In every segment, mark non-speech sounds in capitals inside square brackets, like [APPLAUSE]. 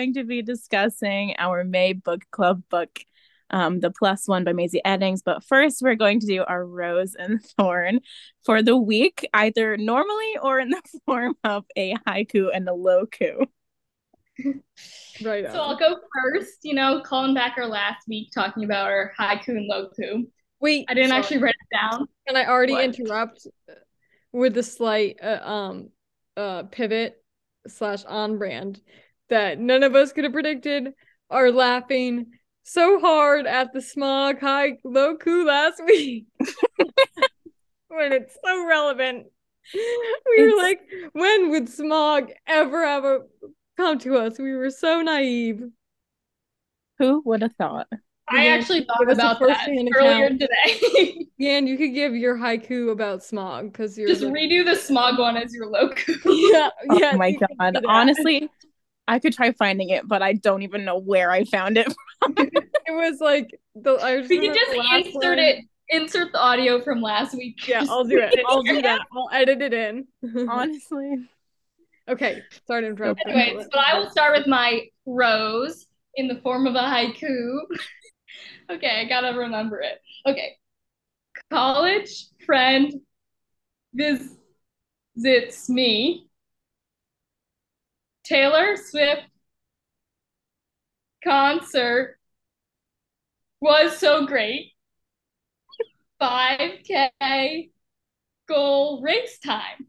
going to be discussing our May book club book, um, The Plus One by Mazey Eddings. But first, we're going to do our Rose and [LAUGHS] Thorn for the week, either normally or in the [LAUGHS] form of a haiku and a loku. Right. So. I'll go first, you know, calling back our last week talking about our haiku and loku. Wait, I didn't sorry. actually write it down. Can I already What? interrupt with the slight uh, um uh pivot slash on brand that none of us could have predicted are laughing so hard at the smog high loku last [LAUGHS] week when it's so relevant. We were like, when would smog ever ever come to us? We were so naive. Who would have thought? I Yeah, actually thought give us a about that first-hand earlier account. today. [LAUGHS] Dan, you could give your haiku about smog because you're Just the- redo the smog one as your loku. [LAUGHS] yeah, Oh my God. Honestly, I could try finding it, but I don't even know where I found it. [LAUGHS] it was like the. I just we can just insert one. it, insert the audio from last week. Yeah, I'll do it. I'll do that. I'll edit it in. [LAUGHS] Honestly. okay, sorry to interrupt. Anyways, but I will start with my rose in the form of a haiku. [LAUGHS] okay, I gotta remember it. Okay. College friend visits me. Taylor Swift concert was so great. 5K goal race time.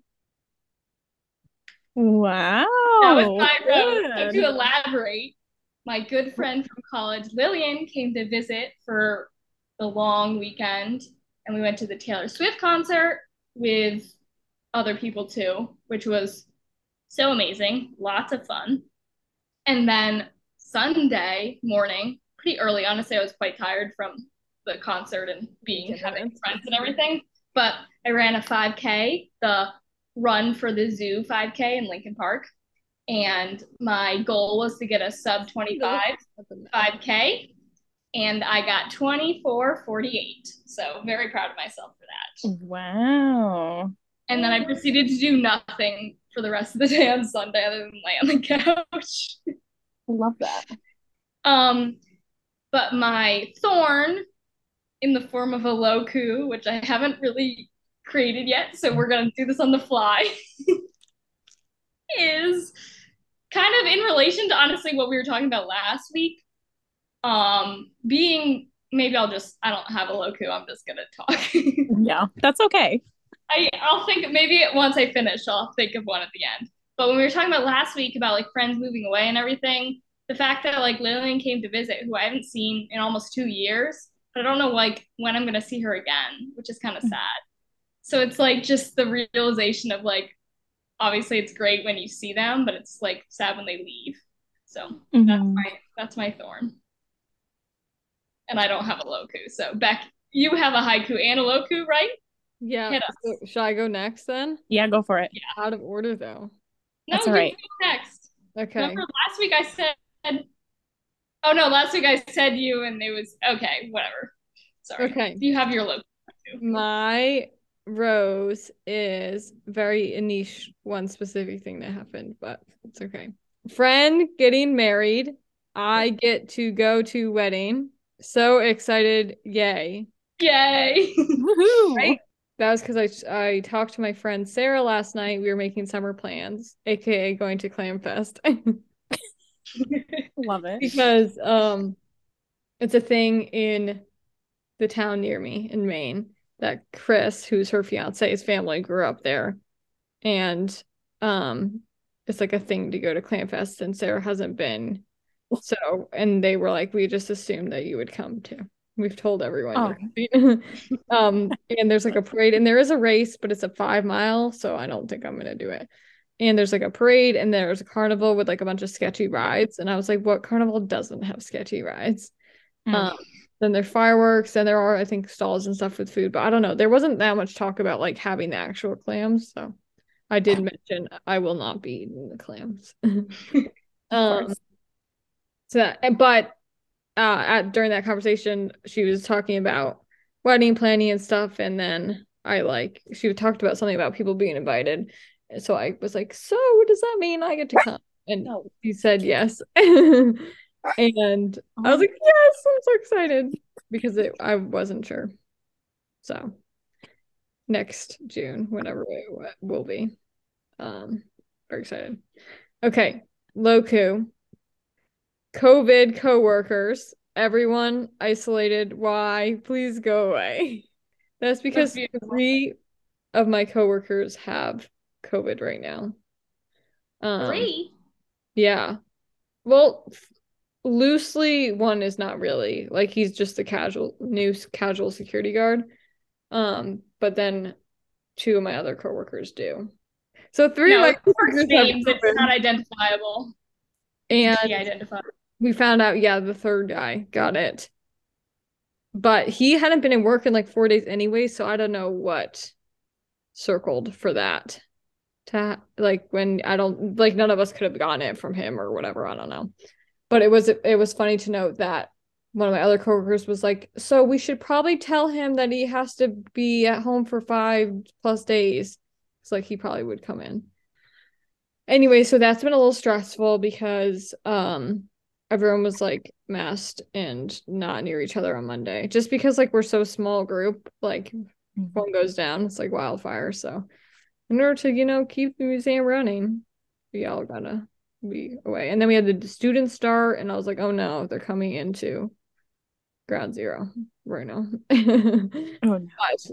Wow. That was my rose. So to elaborate, my good friend from college, Lillian, came to visit for the long weekend, and we went to the Taylor Swift concert with other people too, which was so amazing, lots of fun. And then Sunday morning, pretty early, honestly, I was quite tired from the concert and being having friends and everything. But I ran a 5K, the run for the zoo 5K in Lincoln Park. And my goal was to get a sub 25 5K. And I got 24.48. So very proud of myself for that. Wow. And then I proceeded to do nothing for the rest of the day on Sunday other than lay on the [LAUGHS] couch. I love that. Um, but my thorn in the form of a loku, which I haven't really created yet, so we're gonna do this on the fly, [LAUGHS] is kind of in relation to honestly what we were talking about last week. Um, being maybe I'll just I don't have a loku, I'm just gonna talk. [LAUGHS] Yeah, that's okay. I I'll think maybe once I finish, I'll think of one at the end. But when we were talking about last week about like friends moving away and everything, the fact that like Lillian came to visit, who I haven't seen in almost two years, but I don't know like when I'm gonna see her again, which is kind of sad. So it's like just the realization of like, obviously it's great when you see them, but it's like sad when they leave. So that's Mhm. my that's my thorn. And I don't have a loku. So Beck, you have a haiku and a loku, right? Yeah. Hit. So should I go next then? Yeah, go for it. Yeah. Out of order though. No, That's you all right. go next. Okay. Remember last week I said, oh no, last week I said you and it was okay, whatever. Sorry. Okay. You have your logo. My rose is very a niche one specific thing that happened, but it's okay. Friend getting married. I get to go to wedding. So excited. Yay. Yay. [LAUGHS] Woohoo. Right? That was because I I talked to my friend Sarah last night. We were making summer plans, aka going to Clam Fest. [LAUGHS] Love it. because um it's a thing in the town near me in Maine that Chris, who's her fiance's family, grew up there. And um it's like a thing to go to Clamfest and Sarah hasn't been. So and they were like, we just assumed that you would come too. We've told everyone you're [LAUGHS] um and there's like a parade and there is a race, but it's a five mile, so I don't think I'm gonna do it. And there's like a parade and there's a carnival with like a bunch of sketchy rides. And I was like, what carnival doesn't have sketchy rides? Mm. Um, then there's fireworks and there are, I think, stalls and stuff with food, but I don't know. There wasn't that much talk about like having the actual clams. So I did mention I will not be eating the clams. [LAUGHS] [LAUGHS] um so that, but uh at during that conversation, she was talking about wedding planning and stuff. And then I like she talked about something about people being invited. So I was like, so what does that mean I get to come? And he said yes. [LAUGHS] and I was like, yes, I'm so excited because it, I wasn't sure. So next June, whenever it will be. Um, very excited. Okay, Loku. COVID coworkers, everyone isolated. Why? Please go away. That's because three of my coworkers have COVID right now. Um, three? Yeah. Well, loosely one is not really like he's just a casual new casual security guard. Um, but then two of my other coworkers do. So three no, of my coworkers names, it's not identifiable. And we found out, yeah, the third guy got it. But he hadn't been in work in like four days anyway, so I don't know what circled for that. To like when I don't like none of us could have gotten it from him or whatever. I don't know. But it was it was funny to note that one of my other coworkers was like, so we should probably tell him that he has to be at home for five plus days. It's like he probably would come in. Anyway, so that's been a little stressful because um everyone was like masked and not near each other on Monday. Just because like we're so small group, like one goes down, it's like wildfire. So in order to, you know, keep the museum running, we all gotta be away. And then we had the students start, and I was like, oh no, they're coming into ground zero right now. [LAUGHS] oh no.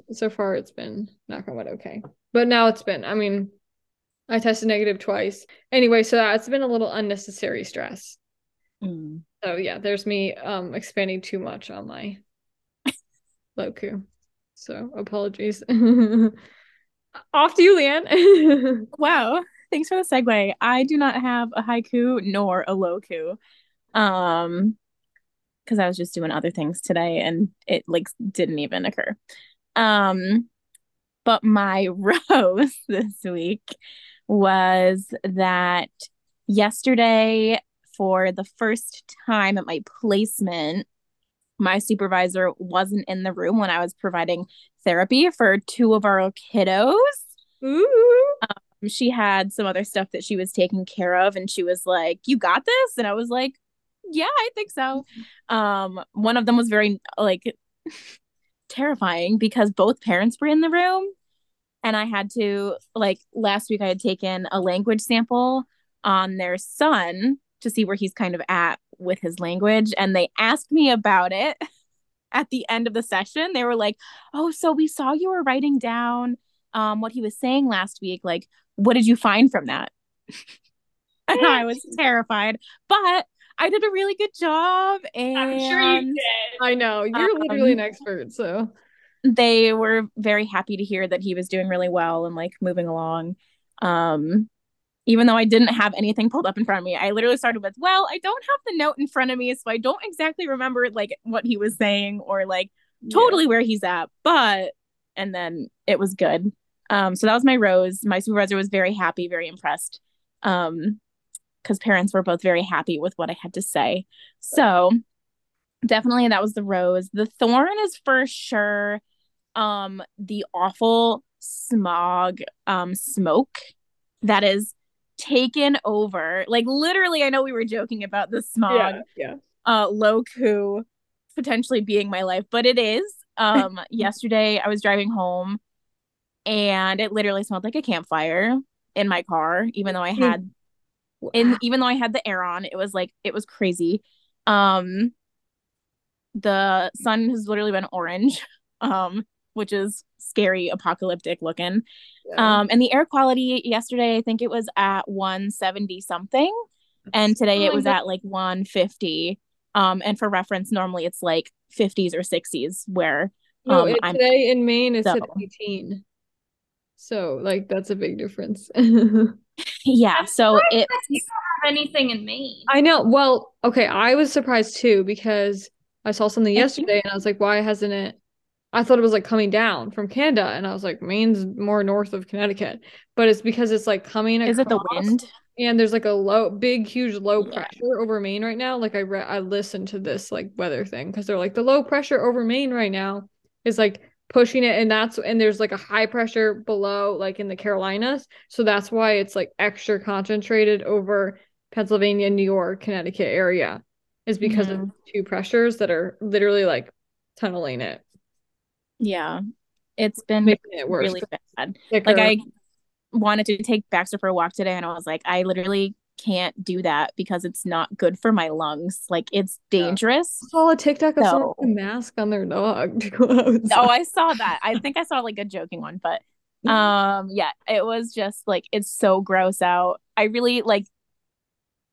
But so far it's been knock on wood okay. But now it's been, I mean, I tested negative twice. Anyway, so that's been a little unnecessary stress. Mm. So yeah, there's me um expanding too much on my Loku. So apologies. [LAUGHS] Off to you, Leeanne. [LAUGHS] wow. Thanks for the segue. I do not have a haiku nor a loku. Um because I was just doing other things today and it like didn't even occur. Um, but my [LAUGHS] rose this week was that yesterday, for the first time at my placement, my supervisor wasn't in the room when I was providing therapy for two of our kiddos. Ooh. Um, she had some other stuff that she was taking care of, and she was like, You got this? And I was like, yeah, I think so. Um, one of them was very like [LAUGHS] terrifying because both parents were in the room and I had to like last week I had taken a language sample on their son to see where he's kind of at with his language and they asked me about it [LAUGHS] at the end of the session. They were like, "Oh, so we saw you were writing down um what he was saying last week. Like, what did you find from that?" [LAUGHS] and I was terrified, but I did a really good job. And I'm sure you did. I know. You're um, literally an expert. So they were very happy to hear that he was doing really well and like moving along. Um, even though I didn't have anything pulled up in front of me, I literally started with, well, I don't have the note in front of me, so I don't exactly remember like what he was saying or like totally yeah. where he's at, but and then it was good. Um, so that was my rose. My supervisor was very happy, very impressed. Um, because parents were both very happy with what I had to say. So definitely that was the rose. The thorn is for sure um the awful smog um smoke that is taken over. Like literally, I know we were joking about the smog. Yeah. yeah. Uh Loku potentially being my life, but it is. Um [LAUGHS] yesterday I was driving home and it literally smelled like a campfire in my car, even though I had and even though I had the air on, it was like it was crazy. Um the sun has literally been orange, [LAUGHS] um, which is scary, apocalyptic looking. Yeah. Um, and the air quality yesterday, I think it was at 170 something, and today oh it was God. at like 150. Um, and for reference, normally it's like 50s or 60s where no, um, today in Maine it's so. at 18. So like that's a big difference. [LAUGHS] yeah. So it you don't have anything in Maine. I know. Well, okay, I was surprised too because I saw something yesterday and I was like, why hasn't it? I thought it was like coming down from Canada, and I was like, Maine's more north of Connecticut, but it's because it's like coming. Is it the wind? And there's like a low, big, huge low yeah. pressure over Maine right now. Like I read, I listened to this like weather thing because they're like the low pressure over Maine right now is like pushing it and that's and there's like a high pressure below like in the Carolinas so that's why it's like extra concentrated over Pennsylvania, New York, Connecticut area is because mm-hmm. of two pressures that are literally like tunneling it. Yeah. It's been Making it worse, really bad. Thicker. Like I wanted to take Baxter for a walk today and I was like I literally can't do that because it's not good for my lungs. Like it's dangerous. Yeah. I saw a TikTok of so, someone with a mask on their dog Oh, I saw that. I think I saw like a joking one, but [LAUGHS] um yeah, it was just like it's so gross out. I really like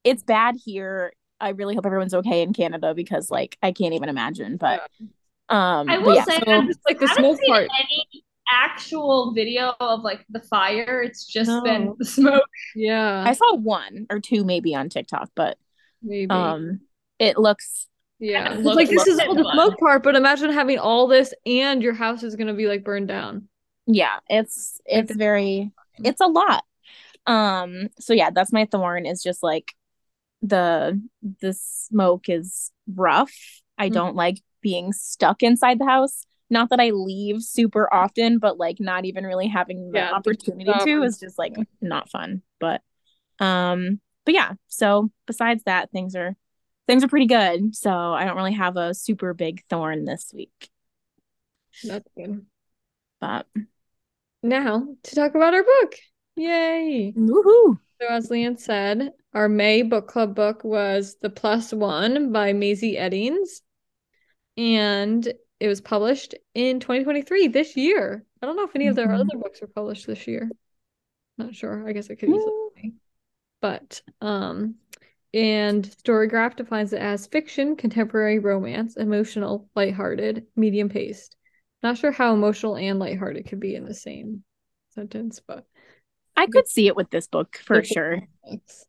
it's bad here. I really hope everyone's okay in Canada because like I can't even imagine. But yeah. Um I will yeah, say so, just like the smoke part. Any actual video of like the fire. It's just no. been [LAUGHS] the smoke. Yeah. I saw one or two maybe on TikTok, but maybe um it looks yeah. Kind of like this is all the smoke part, but imagine having all this and your house is gonna be like burned down. Yeah, it's it's very it's a lot. Um so yeah, that's my thorn is just like the the smoke is rough. I mm-hmm. don't like being stuck inside the house not that I leave super often, but like not even really having the yeah, opportunity to is just like not fun. But um but yeah, so besides that things are things are pretty good. So I don't really have a super big thorn this week. That's good. But now to talk about our book. Yay. Woohoo. So as Leeanne said, our May book club book was The Plus One by Mazey Eddings. And it was published in 2023 this year. I don't know if any of their mm-hmm. other books were published this year. Not sure. I guess it could be. But um and Storygraph defines it as fiction, contemporary romance, emotional, lighthearted, medium paced. Not sure how emotional and lighthearted could be in the same sentence, but I could see it with this book for sure. Books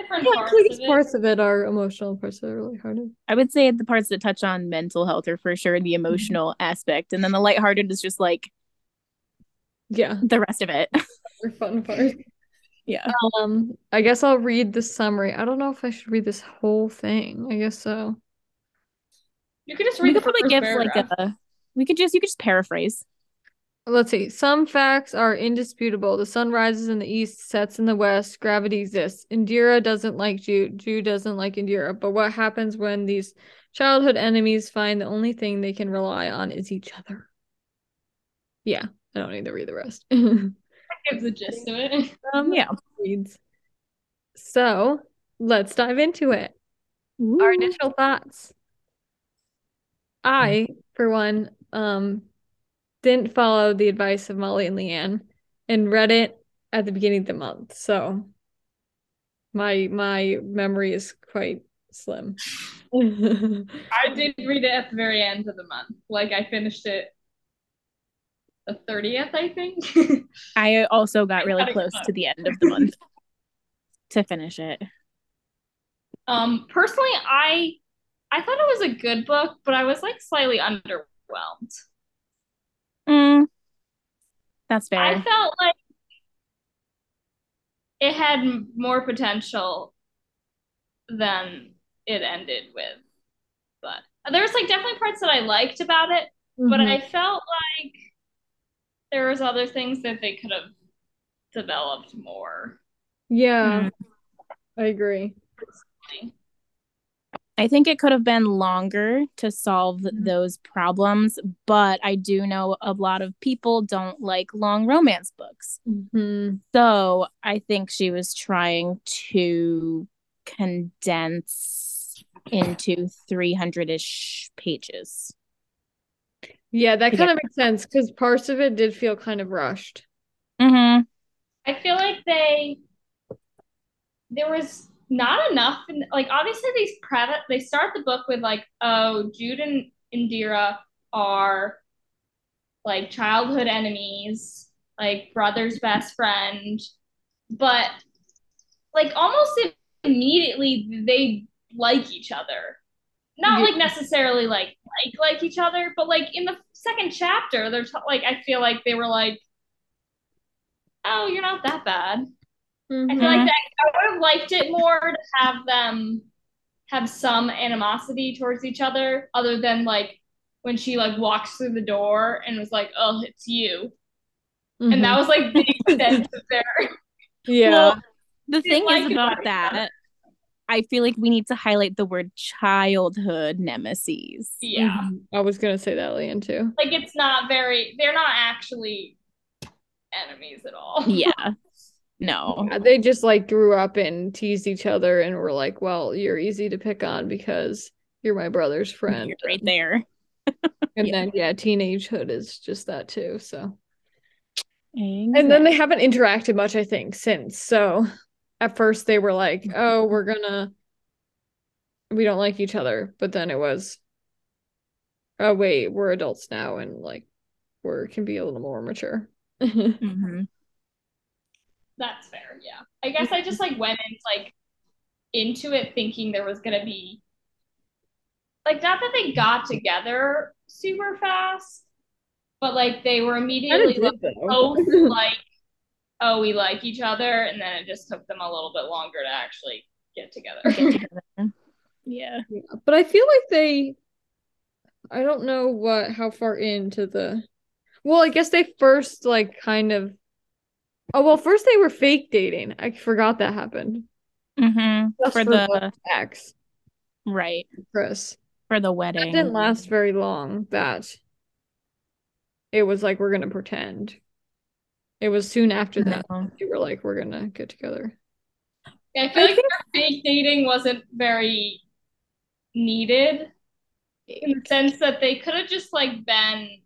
different yeah, parts, of parts of it are emotional, parts are really hard. I would say the parts that touch on mental health are for sure the mm-hmm. emotional mm-hmm. aspect, and then the lighthearted is just like, yeah, the rest of it. [LAUGHS] The fun part. yeah. Um, I guess I'll read the summary. I don't know if I should read this whole thing. I guess so. You could just read. We could probably give paragraph. like a. We could just you could just paraphrase. Let's see. Some facts are indisputable. The sun rises in the east, sets in the west. Gravity exists. Indira doesn't like Jude. Jude doesn't like Indira. But what happens when these childhood enemies find the only thing they can rely on is each other? Yeah, I don't need to read the rest. [LAUGHS] that gives the gist of it. Um, [LAUGHS] yeah. Reads. So let's dive into it. Ooh. Our initial thoughts. I, for one, um, didn't follow the advice of Molly and Leeanne and read it at the beginning of the month. So my my memory is quite slim. [LAUGHS] I did read it at the very end of the month. Like I finished it the 30th, I think. [LAUGHS] I also got really close to the end of the month [LAUGHS] to finish it. Um personally I I thought it was a good book, but I was like slightly underwhelmed. Mm, that's fair. I felt like it had more potential than it ended with. But there was like definitely parts that I liked about it, mm-hmm. but I felt like there was other things that they could have developed more. Yeah. Mm. I agree. I think it could have been longer to solve mm-hmm. those problems, but I do know a lot of people don't like long romance books. Mm-hmm. So I think she was trying to condense into 300 ish pages. Yeah, that kind of makes sense because parts of it did feel kind of rushed. Mm-hmm. I feel like they, there was not enough. In, like obviously these pre- they start the book with like, oh, Jude and Indira are like childhood enemies, like brother's best friend, but like almost immediately they like each other. Not like necessarily like like like each other, but like in the second chapter, they're t- like I feel like they were like, oh, you're not that bad. Mm-hmm. I feel like that, I would have liked it more to have them have some animosity towards each other, other than like when she like walks through the door and was like, "Oh, it's you," Mhm. and that was like the [LAUGHS] extent of their. yeah. Well, the thing like is about about each that, I feel like we need to highlight the word childhood nemesis. Yeah, Mhm. I was gonna say that, Leeanne, too. like it's not very. They're not actually enemies at all. Yeah. [LAUGHS] No. Yeah, They just like grew up and teased each other and were like, well, you're easy to pick on because you're my brother's friend. You're right there. [LAUGHS] And Yeah. then, yeah, teenagehood is just that too. So, And and then they haven't interacted much, I think, since. So, at first they were like, Mm-hmm. oh, we're gonna, we don't like each other. But then it was, oh, wait, we're adults now and like, we're can be a little more mature. [LAUGHS] hmm That's fair. Yeah. I guess I just like went in like into it thinking there was gonna be like not that they got together super fast, but like they were immediately like, both [LAUGHS] like, oh, we like each other, and then it just took them a little bit longer to actually get together. Get together. [LAUGHS] Yeah. But I feel like they I don't know what how far into the Well, I guess they first like kind of Oh, well, first they were fake dating. I forgot that happened. hmm Just For for the ex, right. Chris. For the That wedding. didn't last very long. That it was like we're gonna pretend. It was soon after that No. you were like we're gonna get together. Yeah, I feel like their fake dating wasn't very needed in the sense that they could have just like been,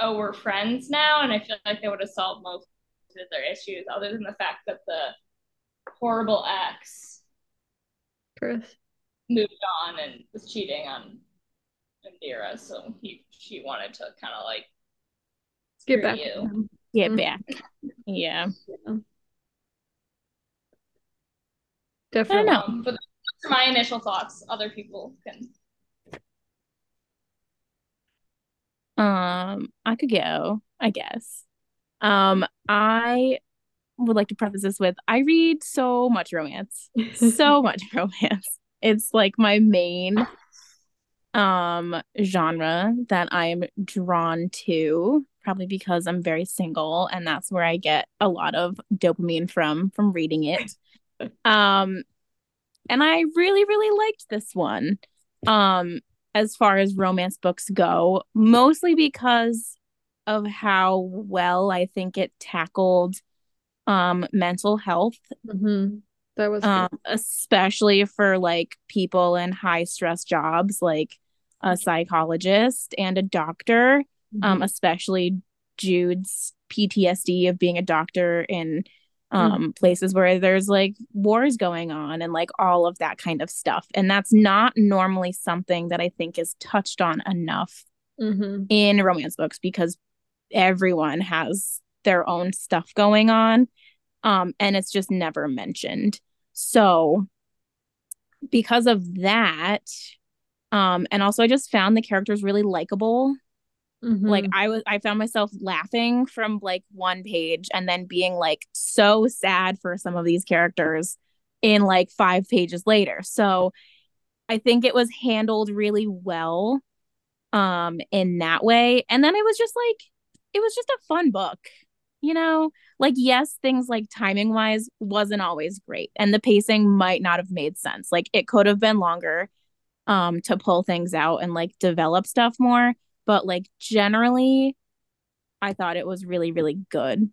oh, we're friends now, and I feel like they would have solved most of their issues, other than the fact that the horrible ex Chris. moved on and was cheating on Indira, so he she wanted to kind of like Get screw back you. to him. Get Mhm. back. Yeah. Definitely. know. Um, but those are my initial thoughts. Other people can. Um, I could go, I guess. Um, I would like to preface this with I read so much romance. So [LAUGHS] much romance. It's like my main um genre that I'm drawn to, probably because I'm very single and that's where I get a lot of dopamine from from reading it. [LAUGHS] Um and I really really liked this one. Um as far as romance books go, mostly because of how well I think it tackled um mental health. Hmm That was um especially for like people in high stress jobs like a psychologist and a doctor good. um especially Jude's PTSD of being a doctor in um places where there's like wars going on and like all of that kind of stuff. And that's not normally something that I think is touched on enough Mhm. in romance books because everyone has their own stuff going on um and it's just never mentioned. So because of that um and also i just found the characters really likable Mhm. like i was i found myself laughing from like one page and then being like so sad for some of these characters in like five pages later. So i think it was handled really well um in that way. And then it was just like it was just a fun book you know? Like yes things like timing wise wasn't always great and the pacing might not have made sense. Like it could have been longer um to pull things out and like develop stuff more but like generally i thought it was really really good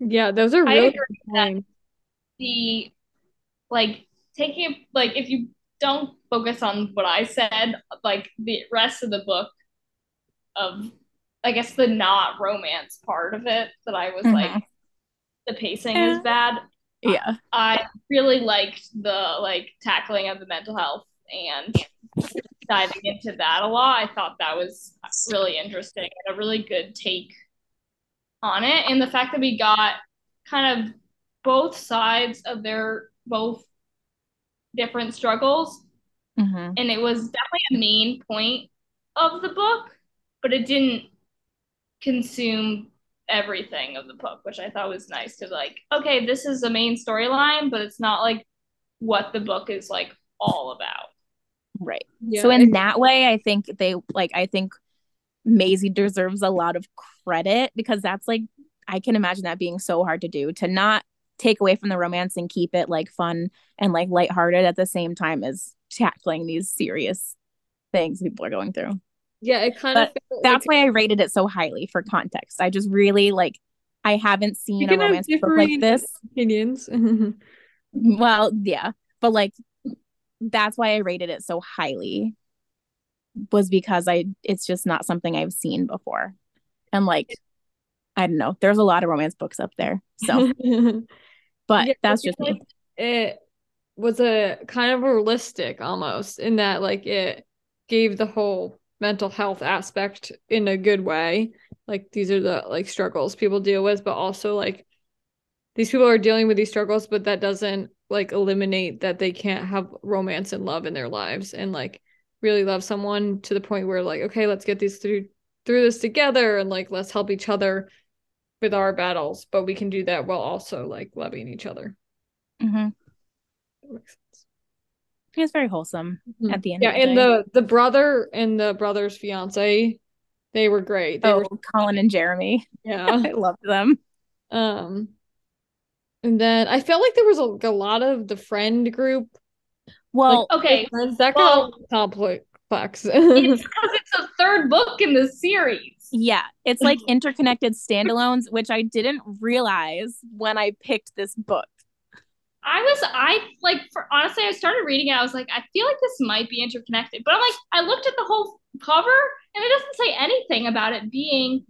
yeah, those are really good the like taking like if you don't focus on what I said, like the rest of the book of I guess the not romance part of it that I was Mhm. like the pacing is bad. yeah I really liked the like tackling of the mental health and diving into that a lot. I thought that was really interesting and a really good take on it. And the fact that we got kind of both sides of their both different struggles. hmm And it was definitely a main point of the book, but it didn't consume everything of the book, which I thought was nice to like, okay, this is the main storyline, but it's not like what the book is like all about. Right. Yeah, so in that way, I think they like I think Mazey deserves a lot of credit because that's like I can imagine that being so hard to do to not take away from the romance and keep it like fun and like lighthearted at the same time as tackling these serious things people are going through. yeah, it kind But of That's like, why I rated it so highly for context. I just really like I haven't seen a romance book like this. opinions. [LAUGHS] Well, yeah, but like that's why I rated it so highly was because I it's just not something I've seen before. And like I don't know, there's a lot of romance books up there. So, [LAUGHS] but Yeah, that's just me. like it was a kind of realistic almost in that like it gave the whole mental health aspect in a good way. Like these are the like struggles people deal with, but also like these people are dealing with these struggles, but that doesn't like eliminate that they can't have romance and love in their lives and like really love someone to the point where like okay, let's get these through through this together and like let's help each other with our battles, but we can do that while also like loving each other. mm-hmm. Makes sense. It's very wholesome at the end Yeah, the and day. the the brother and the brother's fiance, they were great. They oh, were Colin and Jeremy. yeah. [LAUGHS] I loved them. Um and then I felt like there was a, like, a lot of the friend group. Well, Okay, Friends that got well- complex. it's [LAUGHS] because it's the third book in the series. yeah, it's like [LAUGHS] interconnected standalones, which I didn't realize when I picked this book. I was I like for honestly I started reading it I was like I feel like this might be interconnected but I'm like I looked at the whole cover and it doesn't say anything about it being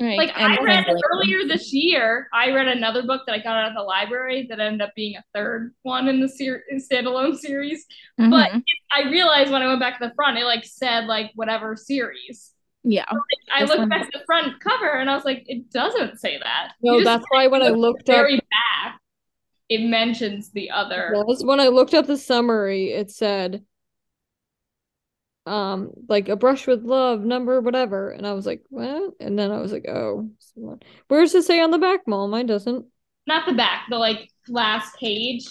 like I read earlier this year I read another book that I got out of the library that ended up being a third one in the ser- standalone [LAUGHS] series. Mhm. but I realized when I went back to the front it like said like whatever series. Yeah, I looked one. back at the front cover and I was like it doesn't say that. No, You that's why when I look looked up very back it mentions the other. That's when I looked up the summary, it said um like a brush with love number whatever and I was like what and then I was like oh where does it say on the back mom mine doesn't not the back, the like last page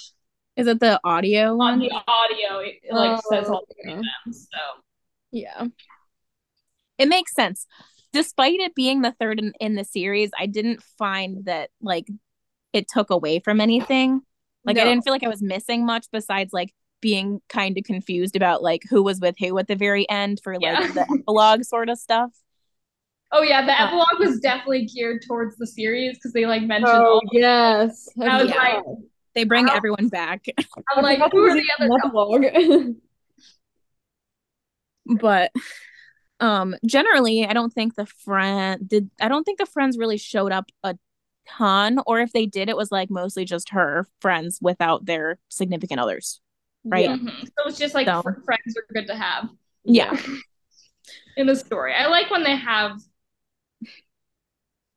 is it the audio on one? the audio. It, it, like says all three yeah. of them. So Yeah. It makes sense. Despite it being the third in, in the series, I didn't find that like it took away from anything. Like I didn't feel like I was missing much besides like being kind of confused about like who was with who at the very end for like Yeah. the epilogue sort of stuff. oh yeah, the Uh, epilogue was definitely geared towards the series because they like mentioned oh all. yes I was Yeah. like, They bring Wow. everyone back. [LAUGHS] I'm like, who are the other? epilogue [LAUGHS] but um generally I don't think the friend did I don't think the friends really showed up a ton or if they did it was like mostly just her friends without their significant others. Right. Yeah. Mhm. So it's just like So- friends are good to have Yeah. [LAUGHS] in the story. I like when they have.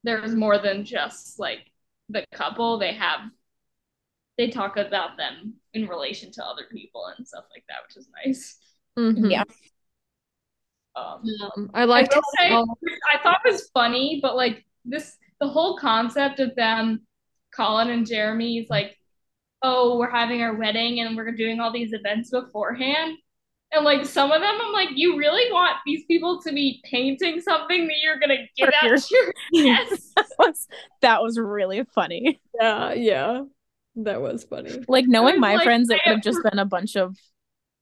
There's more than just like the couple. They have. They talk about them in relation to other people and stuff like that, which is nice. Mhm. Yeah. Um, Um, I liked will say- I thought it was funny, but like this, the whole concept of them, Colin and Jeremy's like, oh, we're having our wedding and we're doing all these events beforehand. And like some of them, I'm like, you really want these people to be painting something that you're gonna get For out your- to your guests? that was that was really funny. yeah yeah that was funny Like knowing my like, friends, it would have just been a bunch of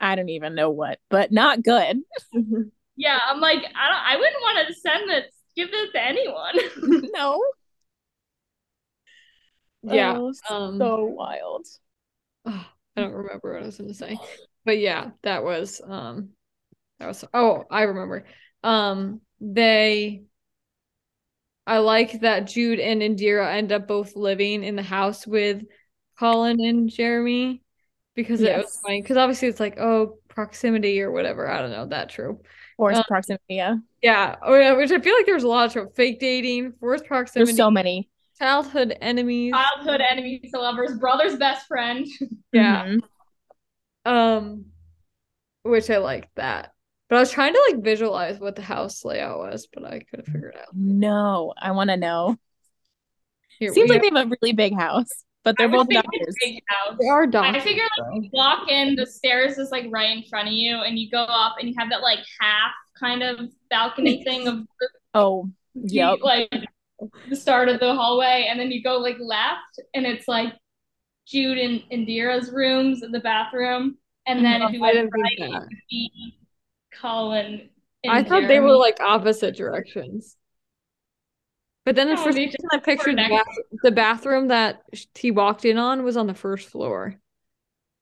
I don't even know what, but not good. Mm-hmm. yeah, I'm like, I don't, I wouldn't want to send this, give this to anyone. [LAUGHS] no. Yeah Oh, um so wild. oh, I don't remember what I was gonna say but yeah that was um that was oh I remember um they I like that Jude and Indira end up both living in the house with Colin and Jeremy because it was Yes. funny because obviously it's like oh proximity or whatever I don't know that true Forced Uh, proximity. Yeah. yeah oh yeah which I feel like there's a lot of trouble. fake dating forced proximity There's so many. Childhood enemies Childhood enemies to lovers, brother's best friend. [LAUGHS] yeah Mhm. um which I liked that but I was trying to like visualize what the house layout was but I couldn't figure it out No, I want to know. Here, Seems we like they have a really big house. but they're I both would think doctors. big house. They are doctors. I figure like you walk in, the stairs is like right in front of you, and you go up and you have that like half kind of balcony thing of Oh, yep. like the start of the hallway, and then you go like left, and it's like Jude and Indira's rooms in the bathroom, and then if you I went didn't right, it would be Colin. And I thought they were like opposite directions. But then No, for some they reason just I pictured the, bath- the bathroom that sh- he walked in on was on the first floor.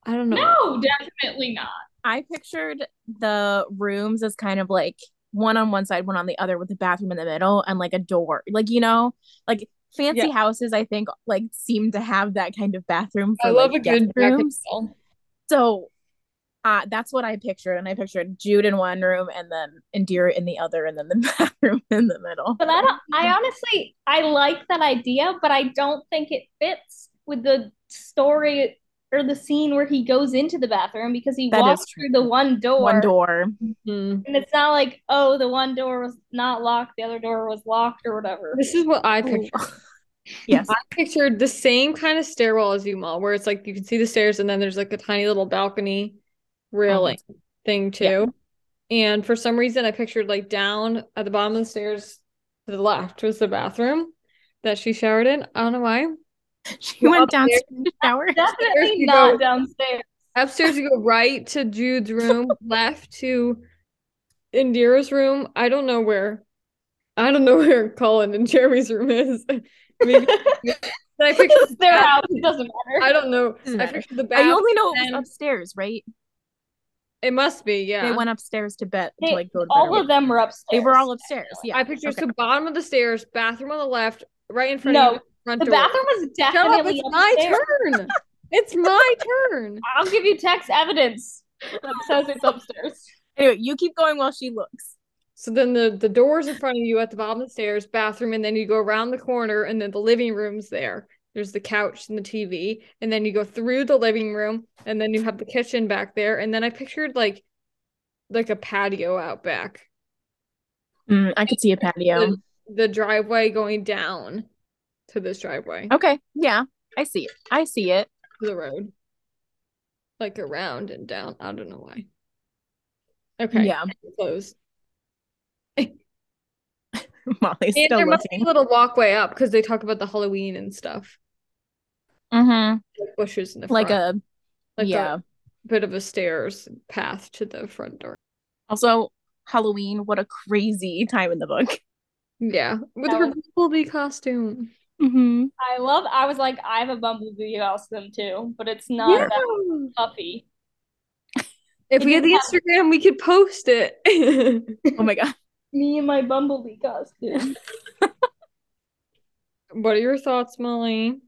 I don't know. No, definitely not. I pictured the rooms as kind of like one on one side, one on the other, with the bathroom in the middle and like a door. Like, you know, like fancy Yeah. houses, I think, like seem to have that kind of bathroom for I love like, a good guest rooms. forth. So uh, that's what I pictured. And I pictured Jude in one room and then Indira in the other, and then the [LAUGHS] bathroom in the middle. But I don't. I honestly, I like that idea, but I don't think it fits with the story or the scene where he goes into the bathroom because he That walks through the one door, One door. Mhm. and it's not like oh, the one door was not locked, the other door was locked or whatever. This is what I pictured. [LAUGHS] yes. I pictured the same kind of stairwell as you, Mal, where it's like you can see the stairs and then there's like a tiny little balcony railing thing too. And for some reason, I pictured like down at the bottom of the stairs to the left was the bathroom that she showered in. I don't know why. [LAUGHS] She Go went downstairs to shower. [LAUGHS] Definitely you not go- downstairs. Upstairs, you go right to Jude's room, [LAUGHS] left to Indira's room. I don't know where. I don't know where Colin and Jeremy's room is. Maybe I pictured It's their house. It doesn't matter. I don't know. I matter. pictured the I only know it was upstairs, right? It must be, yeah. They went upstairs to bed They- to like go to bed. all of them were upstairs. They were all upstairs. Yeah. I pictured Okay. the bottom of the stairs, bathroom on the left, right in front No, of you, front The door. bathroom was Shut up, definitely it's my turn. It's my [LAUGHS] turn. I'll give you text evidence that says it's upstairs. Anyway, you keep going while she looks. So then the the doors in front of you at the bottom of the stairs, bathroom, and then you go around the corner, and then the living room's there. There's the couch and the TV, and then you go through the living room, and then you have the kitchen back there, and then I pictured like like a patio out back. Mm, I could see a patio. The, the driveway going down to this driveway Okay. Yeah. I see it. I see it. the road. Like around and down. I don't know why. Okay. Yeah. Closed. [LAUGHS] Molly's And still there must be a little walkway up because they talk about the Halloween and stuff. Mm-hmm. Like bushes in the Like front. a like yeah. a bit of a stairs path to the front door. Also, Halloween. What a crazy time in the book. Yeah, with That her bumblebee costume. Mm-hmm. I love. I was like, I have a bumblebee costume too, but it's not Yeah. that puffy. If we had the Yeah. Instagram, we could post it. [LAUGHS] Oh my god. Me and my bumblebee costume. [LAUGHS] what are your thoughts, Molly?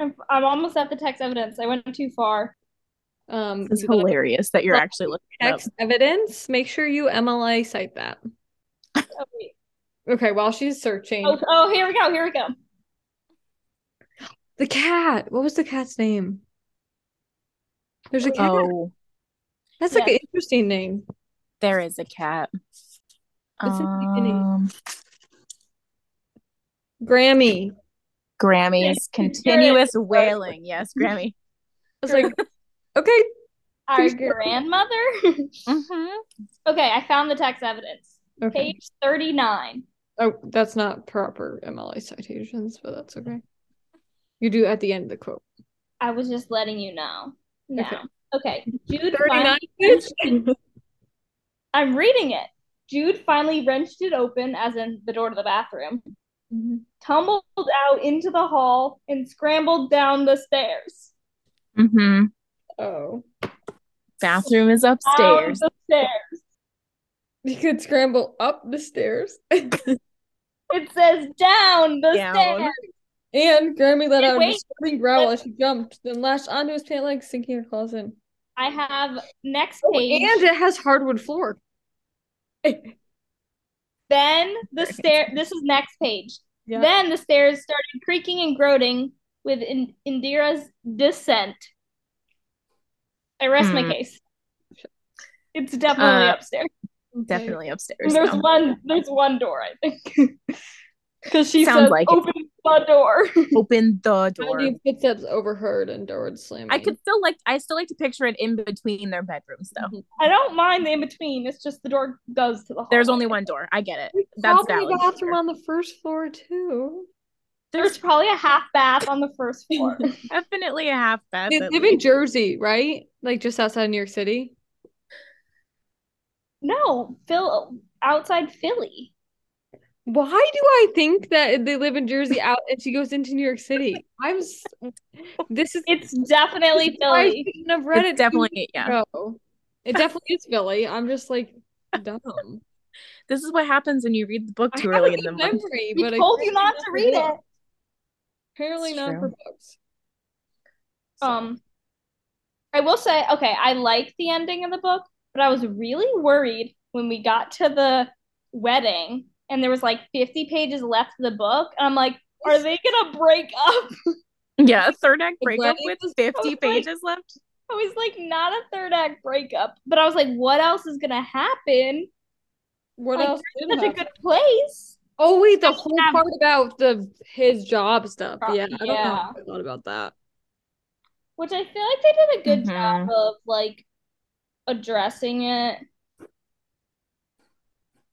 I'm, I'm almost at the text evidence. I went too far. Um, It's hilarious that you're actually looking it up. text evidence. Make sure you MLA cite that. Oh, wait. Okay, while she's searching, oh, oh, here we go. Here we go. the cat. What was the cat's name? There's a cat. Oh, That's like Yeah. an interesting name. there is a cat. It's in the. Um, Grammy. Grammy's continuous wailing. Yes, Grammy. I was like, [LAUGHS] okay, Our grandmother. [LAUGHS] Mm-hmm. okay, I found the text evidence. okay. Page 39. Oh, that's not proper MLA citations, but that's okay. You do at the end of the quote. I was just letting you know. No. Okay. Okay. Jude 39 finally, I'm reading it. Jude finally wrenched it open, as in the door to the bathroom, tumbled out into the hall, and scrambled down the stairs. Mm-hmm. Oh. Bathroom is Down upstairs. the stairs. You could scramble up the stairs. [LAUGHS] It says down the Down. stairs. and Grammy let Wait, out a wait. disturbing growl as she jumped, then lashed onto his pant leg, sinking her claws in. I have next Oh, page. and it has hardwood floor. [LAUGHS] Then the stair. This is next page. Yeah. Then the stairs started creaking and groaning with in- Indira's descent. I rest my Hmm. case. It's definitely Uh, upstairs. Definitely upstairs. There's though. one. There's one door, I think, [LAUGHS] because she Sounds says like it. open the door. [LAUGHS] Open the door. Tiny footsteps overheard and door slamming. I could still like I still like to picture it in between their bedrooms though. Mm-hmm. I don't mind the in between. It's just the door goes to the hall. There's only one door. I get it. That's Probably valid. a bathroom on the first floor too. There's probably a half bath on the first floor. [LAUGHS] Definitely a half bath. They live in. Jersey, right? Like just outside of New York City. No, Phil outside Philly. Why do I think that they live in Jersey [LAUGHS] out and she goes into New York City? I'm s- this is It's definitely this is why I Philly. shouldn't have read It's it definitely weeks yeah. ago. It definitely is Philly. I'm just like [LAUGHS] dumb. This is what happens when you read the book too early in the good month. memory, We but I told you can't to read it. books. Apparently It's not for true. books. Um, I will say, okay, I like the ending of the book, but I was really worried when we got to the wedding and there was like 50 pages left of the book. And I'm like, are they gonna break up? Yeah, a third act [LAUGHS] The breakup with was 50 like- pages left. I was like, not a third act breakup. But I was like, what else is gonna happen? What Like, else did Such a good place. Oh wait, the Just whole have- part about the his job stuff. Pro- Yeah, I don't know yeah. how I thought about that. Which I feel like they did a good Mhm. job of like addressing it.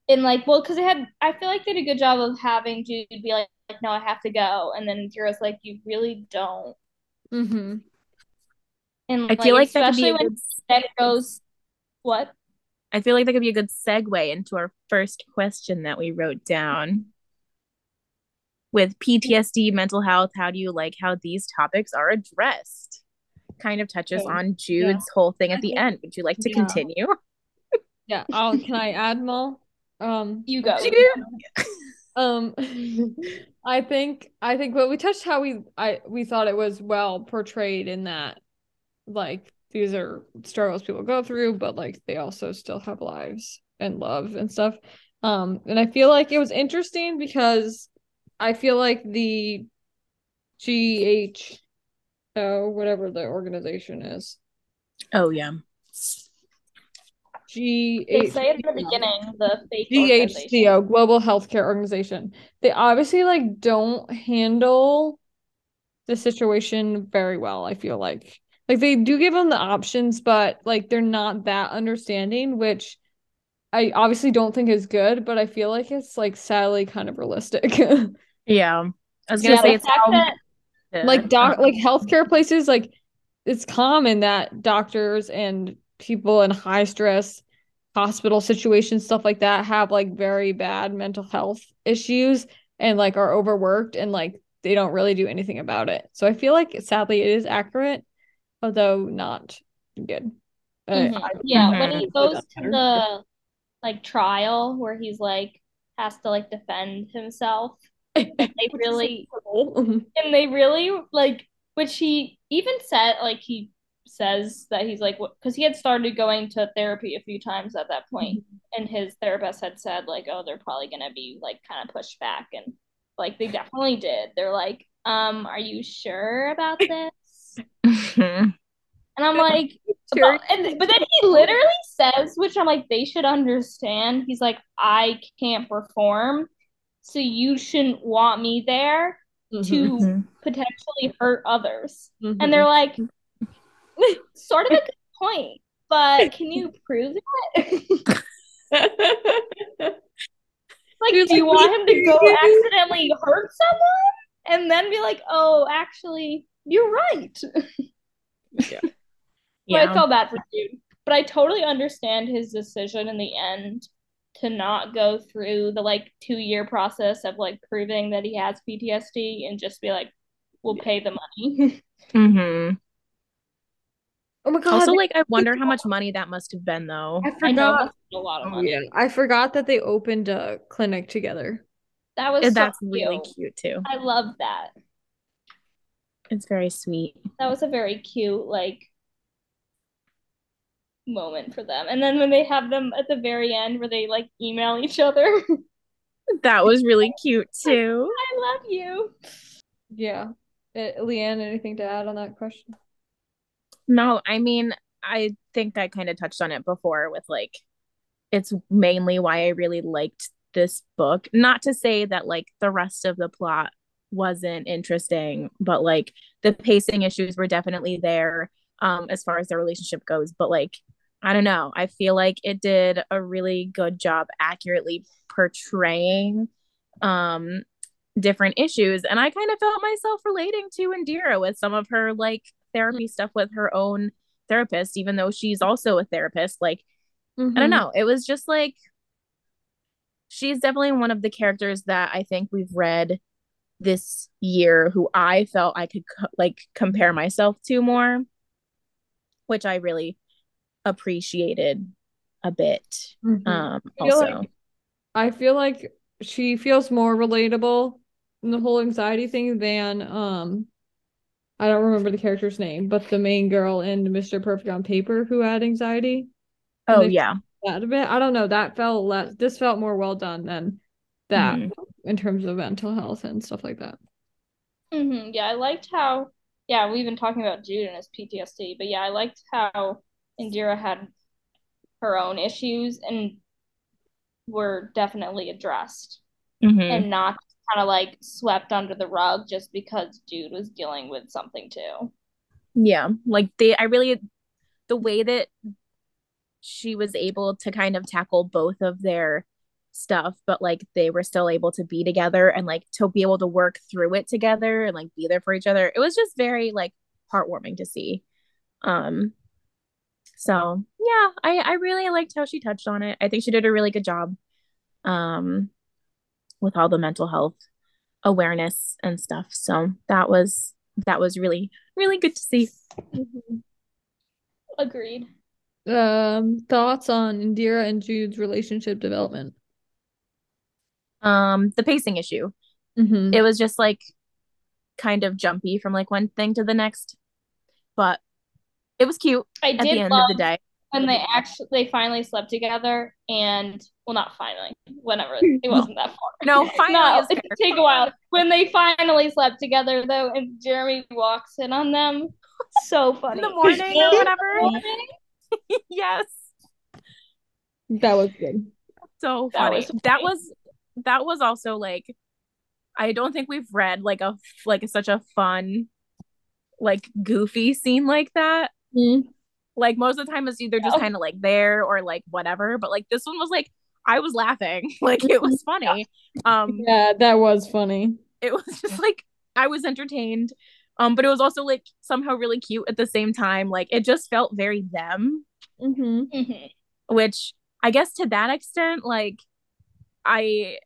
And like, well, because they had, I feel like they did a good job of having Jude be like, like, no, I have to go. And then Kira's like, you really don't. Mm-hmm. And I feel like that could be especially a when good Ben goes, what? I feel like that could be a good segue into our first question that we wrote down. With PTSD, mental health, how do you like how these topics are addressed? Kind of touches Okay. on Jude's whole thing at the think- end. Would you like to yeah. continue? [LAUGHS] Yeah. Oh, can I add more? Um, You go. [LAUGHS] um, I think I think well, we touched how we I we thought it was well portrayed in that, like these are struggles people go through, but like they also still have lives and love and stuff. Um, and I feel like it was interesting because I feel like the GH, oh whatever the organization is, Oh yeah. They say it in the beginning, the fake organization. GHCO, Global Healthcare Organization. They obviously like don't handle the situation very well, I feel like. Like they do give them the options, but like they're not that understanding, which I obviously don't think is good, but I feel like it's like sadly kind of realistic. [LAUGHS] Yeah. I was gonna Yeah, say it's fact how that like doc like healthcare places like it's common that doctors and people in high stress hospital situations stuff like that have like very bad mental health issues and like are overworked and like they don't really do anything about it. So i feel like sadly it is accurate although not good. Uh, Mhm. I- Yeah, when he goes to the like trial where he's like has to like defend himself, they [LAUGHS] really [LAUGHS] and they really like which he even said like he says that he's like because he had started going to therapy a few times at that point, and his therapist had said like oh they're probably gonna be like kind of pushed back and like they definitely did they're like um are you sure about [LAUGHS] this and i'm like Sure. and, but then he literally says, which I'm like, they should understand. He's like, I can't perform, so you shouldn't want me there to Mhm. potentially hurt others. Mhm. And they're like, [LAUGHS] sort of a good point, but [LAUGHS] can you prove it? [LAUGHS] like, You're do you want him to go accidentally hurt someone and then be like, oh, actually, you're right? yeah. But I Yeah. felt bad for Jude. But I totally understand his decision in the end to not go through the like two year process of like proving that he has PTSD and just be like, we'll pay the money. [LAUGHS] mm-hmm. oh my god Also, like, I wonder how much money that must have been, though. i I know forgot that's a lot of oh, money. yeah i forgot that they opened a clinic together That was so that's really cute. cute too. I love that. It's very sweet. That was a very cute like moment for them. And then when they have them at the very end where they like email each other, [LAUGHS] That was really cute too. I love you. yeah uh, Leeanne anything to add on that question No, I mean, I think I kind of touched on it before with like, it's mainly why I really liked this book. Not to say that like the rest of the plot wasn't interesting, but like the pacing issues were definitely there um as far as the relationship goes, but like I don't know. I feel like it did a really good job accurately portraying um different issues and I kind of felt myself relating to Indira with some of her like therapy stuff with her own therapist even though she's also a therapist like mm-hmm. I don't know. It was just like she's definitely one of the characters that I think we've read this year who I felt I could co- like compare myself to more, which I really appreciated a bit. Mm-hmm. Um, I also, like, I feel like she feels more relatable in the whole anxiety thing than um, I don't remember the character's name, but the main girl in Mr. Perfect on Paper who had anxiety. Oh yeah, that a bit. I don't know. That felt less. This felt more well done than that mm-hmm. in terms of mental health and stuff like that. Mm-hmm. Yeah, I liked how. Yeah, we've been talking about Jude and his PTSD, but yeah, I liked how Indira had her own issues and were definitely addressed mm-hmm. and not kind of like swept under the rug just because Jude was dealing with something too. Yeah, like they, I really, the way that she was able to kind of tackle both of their stuff, but like they were still able to be together and like to be able to work through it together and like be there for each other. It was just very like heartwarming to see. Um so yeah, I I really liked how she touched on it. I think she did a really good job um with all the mental health awareness and stuff. So that was that was really really good to see. Mm-hmm. Agreed. Um thoughts on Indira and Jude's relationship development? Um the pacing issue. Mm-hmm. It was just like kind of jumpy from like one thing to the next. But it was cute I at the end of the day. When they actually they finally slept together and well not finally, whenever it wasn't that far. No, [LAUGHS] finally no, it take a while. When they finally slept together though and Jeremy walks in on them. So funny. [LAUGHS] In the morning or whatever. [LAUGHS] yes. That was good. So funny. That was, that was that was also like I don't think we've read like a like such a fun like goofy scene like that Mm-hmm. Like most of the time, it's either just kind of like there or like whatever. But like this one was like I was laughing, [LAUGHS] like it was funny. Um, yeah, that was funny. It was just like I was entertained, um, but it was also like somehow really cute at the same time. Like it just felt very them, mm-hmm. Mm-hmm. which I guess to that extent, like I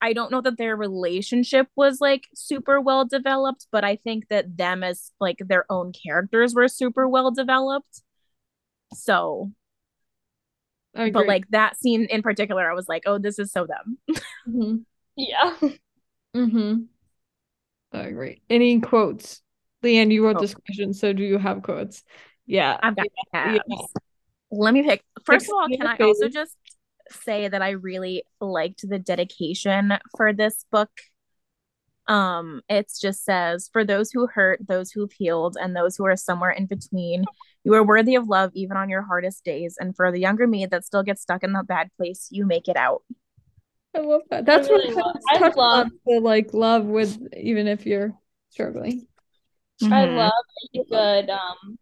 I don't know that their relationship was like super well developed, but I think that them as like their own characters were super well developed. So, but like that scene in particular, I was like, oh, this is so them. mm-hmm. Yeah. Mm-hmm. I agree. Any quotes? Leeanne, you wrote oh. this question, so do you have quotes? Yeah. I've got yeah. Let me pick. First of all, can I also just say that I really liked the dedication for this book. Um, it just says, For those who hurt, those who've healed, and those who are somewhere in between, you are worthy of love even on your hardest days. And for the younger me that still gets stuck in the bad place, you make it out. I love that. That's I really what I love the like love with even if you're struggling. Mm-hmm. I love a good um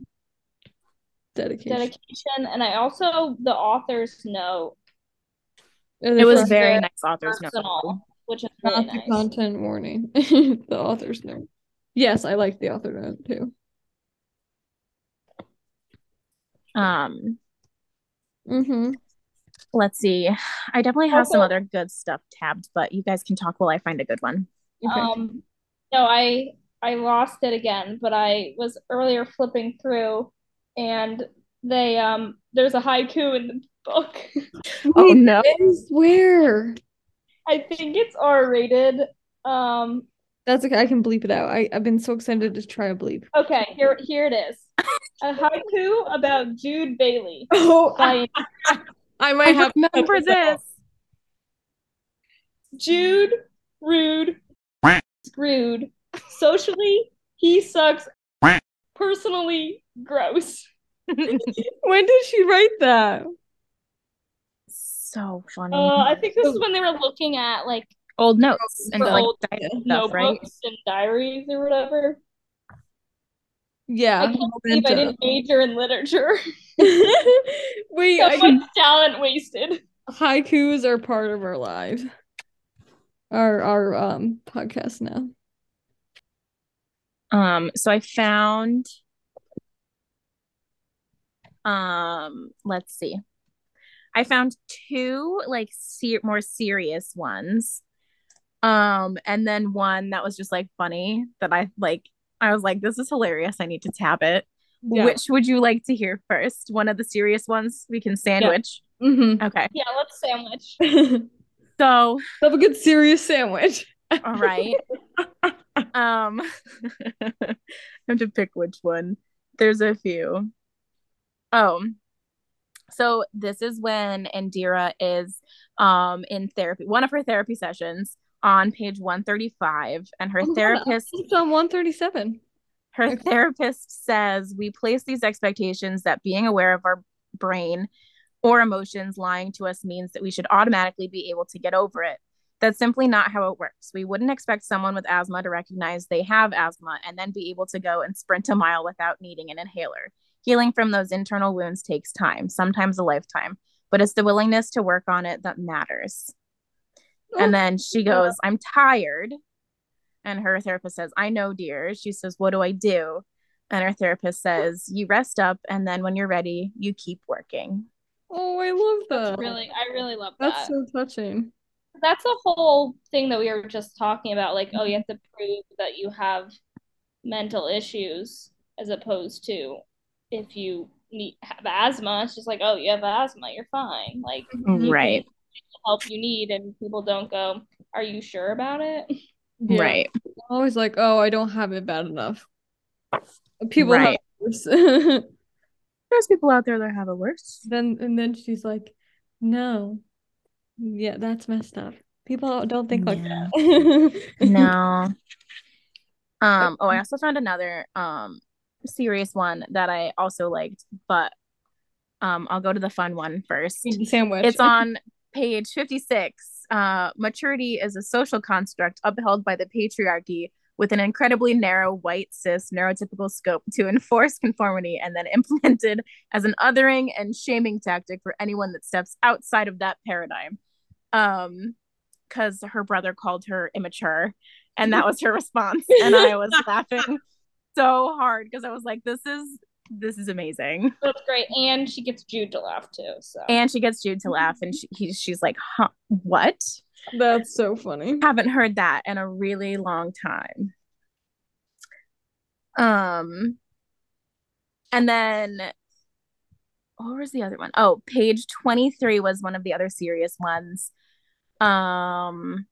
dedication. dedication. And I also the author's note it was very nice author's note. Which is really Not nice. the content warning. [LAUGHS] the author's note. Yes, I like the author note too. Um mm-hmm. let's see. I definitely have okay. some other good stuff tabbed, but you guys can talk while I find a good one. Okay. Um no, I I lost it again, but I was earlier flipping through and they um there's a haiku in the book. [LAUGHS] oh no. Where? I think it's R rated. Um That's okay. I can bleep it out. I, I've been so excited to try a bleep. Okay, here here it is. a haiku about Jude Bailey. [LAUGHS] Oh by... I might I have remember this. Jude, rude, screwed. Socially, he sucks. Personally, gross. [LAUGHS] when did she write that? so funny. Uh, I think this is when they were looking at like old notes and Well, like old stuff, notebooks right? and diaries or whatever. Yeah. I can't believe I didn't major in literature. [LAUGHS] Wait, so I, much talent wasted. haikus are part of our lives. Our our um podcast now. Um, so I found um, let's see. I found two like ser- more serious ones. Um, and then one that was just like funny that I like I was like, this is hilarious. I need to tap it. Yeah. Which would you like to hear first? One of the serious ones we can sandwich. Mm-hmm. Okay. Yeah, let's sandwich. [LAUGHS] So, Have a good serious sandwich. all right. [LAUGHS] um [LAUGHS] I have to pick which one. There's a few. Oh. So this is when Indira is um in therapy, one of her therapy sessions on page 135 and her Oh my God, therapist It's on 137. her Okay. therapist says we place these expectations that being aware of our brain or emotions lying to us means that we should automatically be able to get over it. That's simply not how it works. We wouldn't expect someone with asthma to recognize they have asthma and then be able to go and sprint a mile without needing an inhaler. Healing from those internal wounds takes time, sometimes a lifetime, but it's the willingness to work on it that matters. And then she goes, I'm tired. And her therapist says, I know, dear. She says, What do I do? And her therapist says, You rest up, and then when you're ready, you keep working. Oh, I love that. That's really, I really love that. That's that. so touching. That's the whole thing that we were just talking about. Like, oh, you mm-hmm. have to prove that you have mental issues as opposed to if you need have asthma. It's just like, oh, you have asthma, you're fine. Like, Right. help you need, and people don't go, are you sure about it? Yeah. Right. I'm always like, oh, I don't have it bad enough. People Right. have it worse. [LAUGHS] There's people out there that have it worse. then and then she's like, no, yeah, that's messed up. People don't think like Yeah. that. [LAUGHS] No. [LAUGHS] Um, oh, I also found another um serious one that I also liked, but um I'll go to the fun one first. Sandwich. It's on page 56. Uh, maturity is a social construct upheld by the patriarchy with an incredibly narrow white cis neurotypical scope to enforce conformity and then implemented as an othering and shaming tactic for anyone that steps outside of that paradigm. Um, because her brother called her immature, and that was her response. And I was laughing [LAUGHS] so hard because I was like, this is this is amazing. That's great. And she gets Jude to laugh too. So And she gets Jude to laugh, and she, he, she's like, huh, what? That's so funny. Haven't heard that in a really long time. Um, and then what was the other one? Oh, page 23 was one of the other serious ones. Um,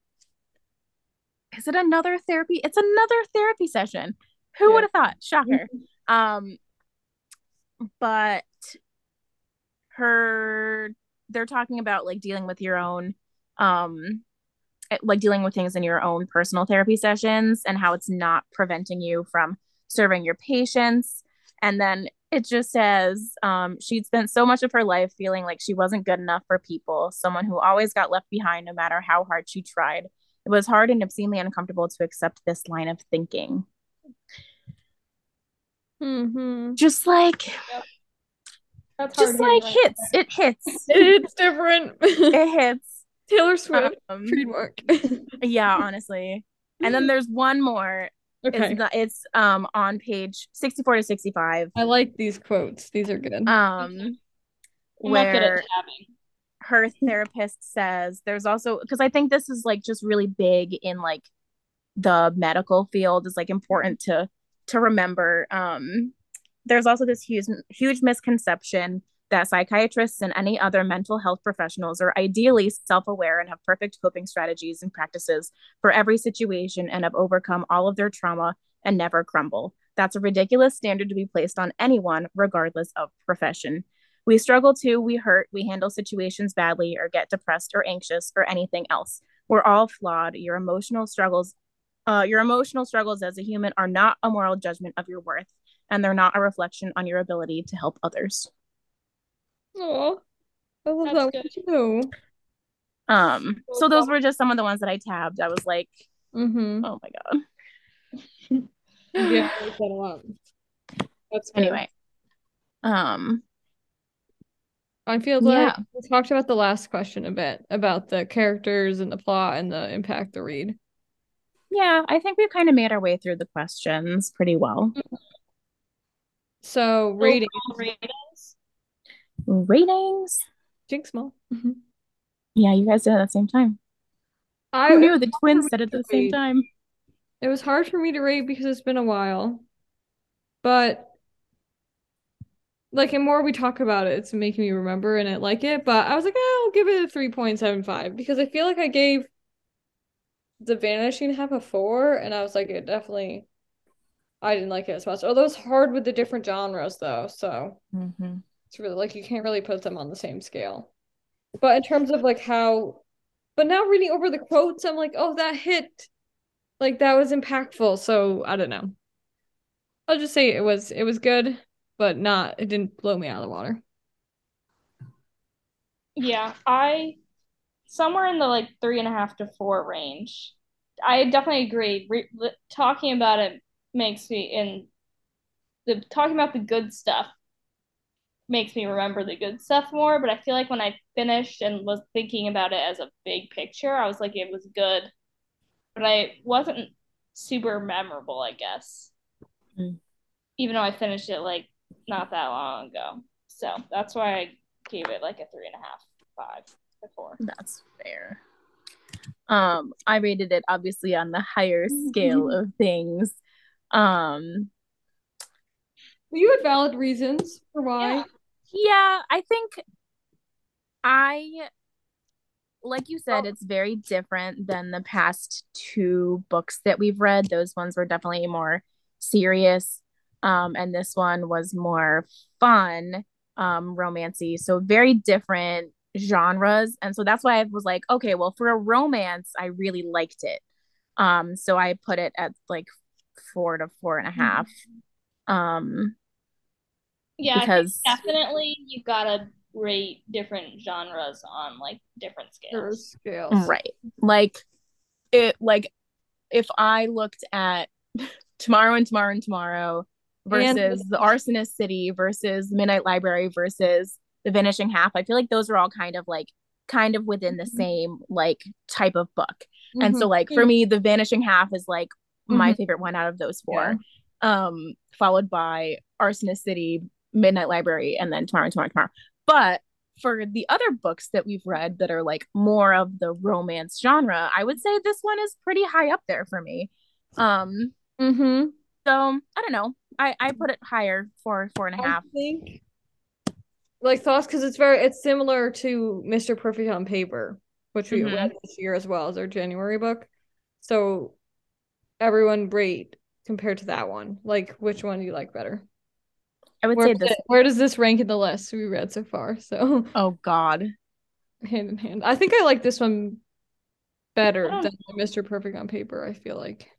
is it another therapy? It's another therapy session. Who Yeah. would have thought? Shocker. Um, but her they're talking about like dealing with your own um eh, like dealing with things in your own personal therapy sessions and how it's not preventing you from serving your patients and then it just says um, she'd spent so much of her life feeling like she wasn't good enough for people someone who always got left behind no matter how hard she tried it was hard and obscenely uncomfortable to accept this line of thinking Mm-hmm. just like that's just like right hits it hits [LAUGHS] It's different. [LAUGHS] it hits Taylor Swift um, trademark. [LAUGHS] yeah honestly and then there's one more okay. it's, it's um on page 64 to 65 I like these quotes. These are good. um I'm where her therapist says there's also because I think this is like just really big in like the medical field is like important to to remember um there's also this huge huge misconception that psychiatrists and any other mental health professionals are ideally self-aware and have perfect coping strategies and practices for every situation and have overcome all of their trauma and never crumble that's a ridiculous standard to be placed on anyone regardless of profession we struggle too, we hurt, we handle situations badly, or get depressed or anxious or anything else. We're all flawed. Your emotional struggles, uh, your emotional struggles as a human are not a moral judgment of your worth, and they're not a reflection on your ability to help others. Oh, I love That's that one too. Um, so those were just some of the ones that I tabbed. I was like, Mm-hmm. oh my god. [LAUGHS] Yeah, [LAUGHS] that a. That's good. Anyway. Um, I feel like Yeah. we talked about the last question a bit about the characters and the plot and the impact the read. Yeah, I think we've kind of made our way through the questions pretty well. Mm-hmm. So rating Overall ratings. Ratings. Jinx Mall. Mm-hmm. Mm-hmm. Yeah, you guys did it at the same time. I Who knew the twins for said it at the same rate. time? It was hard for me to rate because it's been a while. But like and more we talk about it, it's making me remember and I like it. But I was like, eh, I'll give it a 3.75 because I feel like I gave The Vanishing Half a four, and I was like, it definitely I didn't like it as much. Although it's hard with the different genres though, so Mm-hmm. it's really like you can't really put them on the same scale. But in terms of like how but now reading over the quotes, I'm like, oh, that hit. Like that was impactful. So I don't know. I'll just say it was it was good, but not it didn't blow me out of the water. Yeah, I somewhere in the like three and a half to four range. I definitely agree. Re talking about it makes me in the talking about the good stuff makes me remember the good stuff more. But I feel like when I finished and was thinking about it as a big picture, I was like, it was good, but I wasn't super memorable, I guess. Mm. Even though I finished it like not that long ago. So that's why I gave it like a three and a half, five, four. That's fair. Um, I rated it obviously on the higher scale of things. Um, You had valid reasons for why. Yeah. yeah, I think I like you said, it's very different than the past two books that we've read. Those ones were definitely more serious. Um, and this one was more fun, um, romancy. So very different genres. And so that's why I was like, okay, well, for a romance, I really liked it. Um, so I put it at like four to four and a half. Um, Yeah, because definitely you gotta rate different genres on like different scales. scales. Right. Like it like if I looked at [LAUGHS] tomorrow and tomorrow and tomorrow And- versus the arsonist city versus midnight library versus the vanishing half, I feel like those are all kind of like kind of within the Mhm. same like type of book. And so Mhm. like for me, the vanishing half is like my Mhm. favorite one out of those four. Um, followed by arsonist city, midnight library, and then tomorrow tomorrow tomorrow. But for the other books that we've read that are like more of the romance genre, I would say this one is pretty high up there for me. Um, Mhm. so I don't know. I I put it higher for four and a half I think like thoughts because it's very it's similar to Mr. Perfect on Paper, which we Mhm. read this year as well as our January book. So everyone rate compared to that one. Like which one do you like better? I would Where, say does this. where does this rank in the list we read so far? [LAUGHS] So Oh God. hand in hand. I think I like this one better I don't- than Mr. Perfect on Paper, I feel like.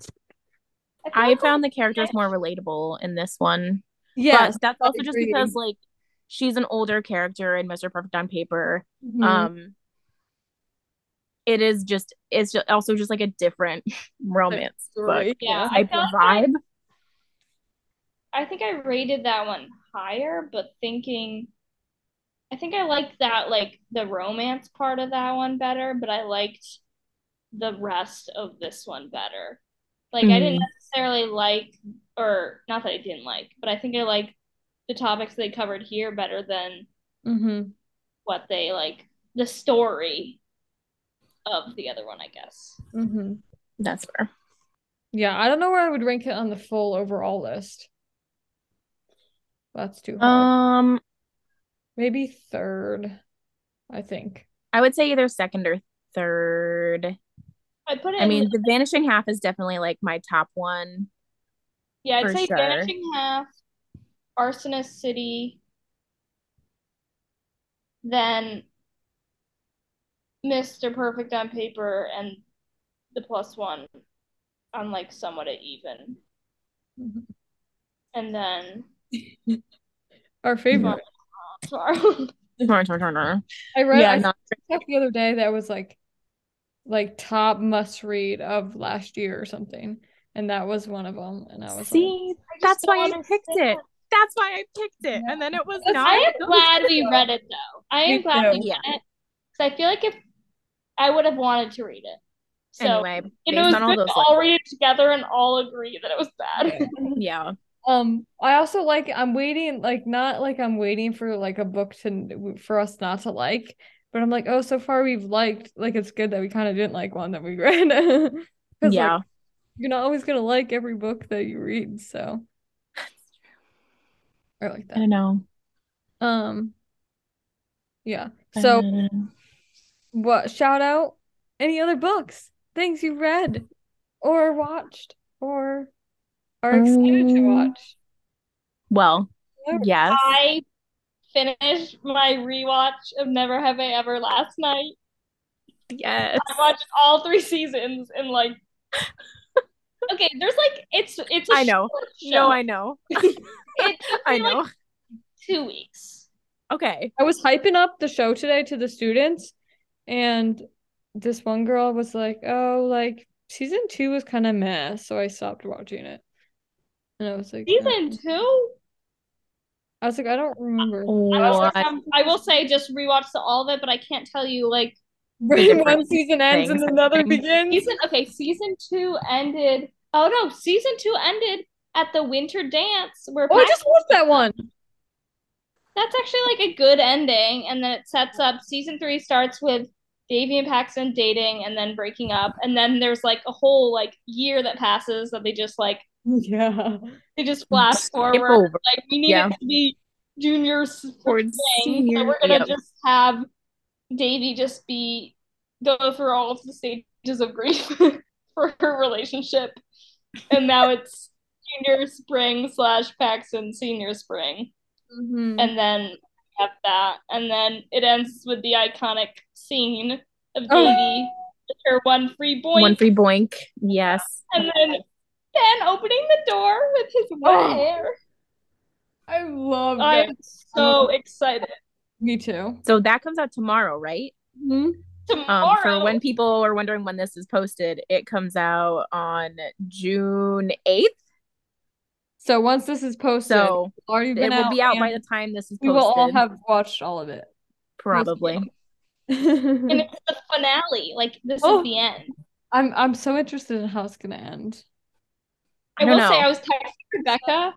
feel I found the characters more relatable in this one. Yes. that's also just because like she's an older character in Mr. Perfect on Paper. Mhm. Um it is just it's just also just like a different [LAUGHS] romance book Yeah, type I of like- vibe. I think I rated that one higher, but thinking I think I liked that like the romance part of that one better, but I liked the rest of this one better. Like I didn't Mhm. necessarily like or not that I didn't like, but I think I like the topics they covered here better than Mhm. what they like the story of the other one, I guess. Mhm. That's fair. Yeah, I don't know where I would rank it on the full overall list. That's too hard. Um Maybe third, I think. I would say either second or third. I put it I in mean, the- The Vanishing Half is definitely like my top one. yeah, I'd say sure. Vanishing Half, Arsonist City, then Mr. Perfect on paper and the plus one on like somewhat at even. Mhm. And then Our favorite. [LAUGHS] I read Yeah, I not the other day that was like like top must read of last year or something, and that was one of them. And I was like, See, I just that's don't why I picked it. Understand. That's why I picked it. And then it was not. I am glad two. we read it though. I Me am glad we too. read it because I feel like if I would have wanted to read it. So Anyway, it was on all good those all read it together and all agree that it was bad. [LAUGHS] yeah. Um, I also like I'm waiting, like not like I'm waiting for like a book to for us not to like, but I'm like, oh, so far we've liked like it's good that we kind of didn't like one that we read. [LAUGHS] 'Cause, Yeah. like, you're not always gonna like every book that you read, so I like that. don't know. Um, yeah. So Uh, what shout out any other books, things you read or watched or are excited to Um, watch? well, yes. I finished my rewatch of Never Have I Ever last night. Yes. I watched all three seasons in like Okay, there's like it's it's a I know. No. I know. [LAUGHS] [LAUGHS] I me, like, know. two weeks. Okay. I was hyping up the show today to the students, and this one girl was like, "Oh, like season two was kind of meh," so I stopped watching it. And I was like, Season "Oh." two, I was like, I don't remember. I, was like, um, I will say just rewatched all of it, but I can't tell you like When one season ends and another [LAUGHS] begins. season. Okay, season two ended. Oh no, season two ended at the winter dance where Oh, I just watched that one. that's actually like a good ending, and then it sets up season three starts with Devi and Paxton dating and then breaking up, and then there's like a whole like year that passes that they just like Yeah. they just flash Skip forward. over. Like we need Yeah. it to be juniors Or thing, so senior- we're gonna yep. just have Devi just be go through all of the stages of grief [LAUGHS] for her relationship, and now it's junior spring slash Paxton senior spring, Mhm. and then we have that, and then it ends with the iconic scene of Oh. Devi with her one free boy, One free boink. Yes. and then Ben opening the door with his wet Oh. hair. I love I'm that. so excited. Me too. So that comes out tomorrow, right? Mhm. Tomorrow, Um, for when people are wondering when this is posted, it comes out on June 8th. So once this is posted, So it's already it will be out by the time this is we will all have watched all of it. probably. [LAUGHS] and it's the finale. Like this Oh. is the end. I'm I'm so interested in how it's gonna end. I, I don't will say. I was texting Rebecca,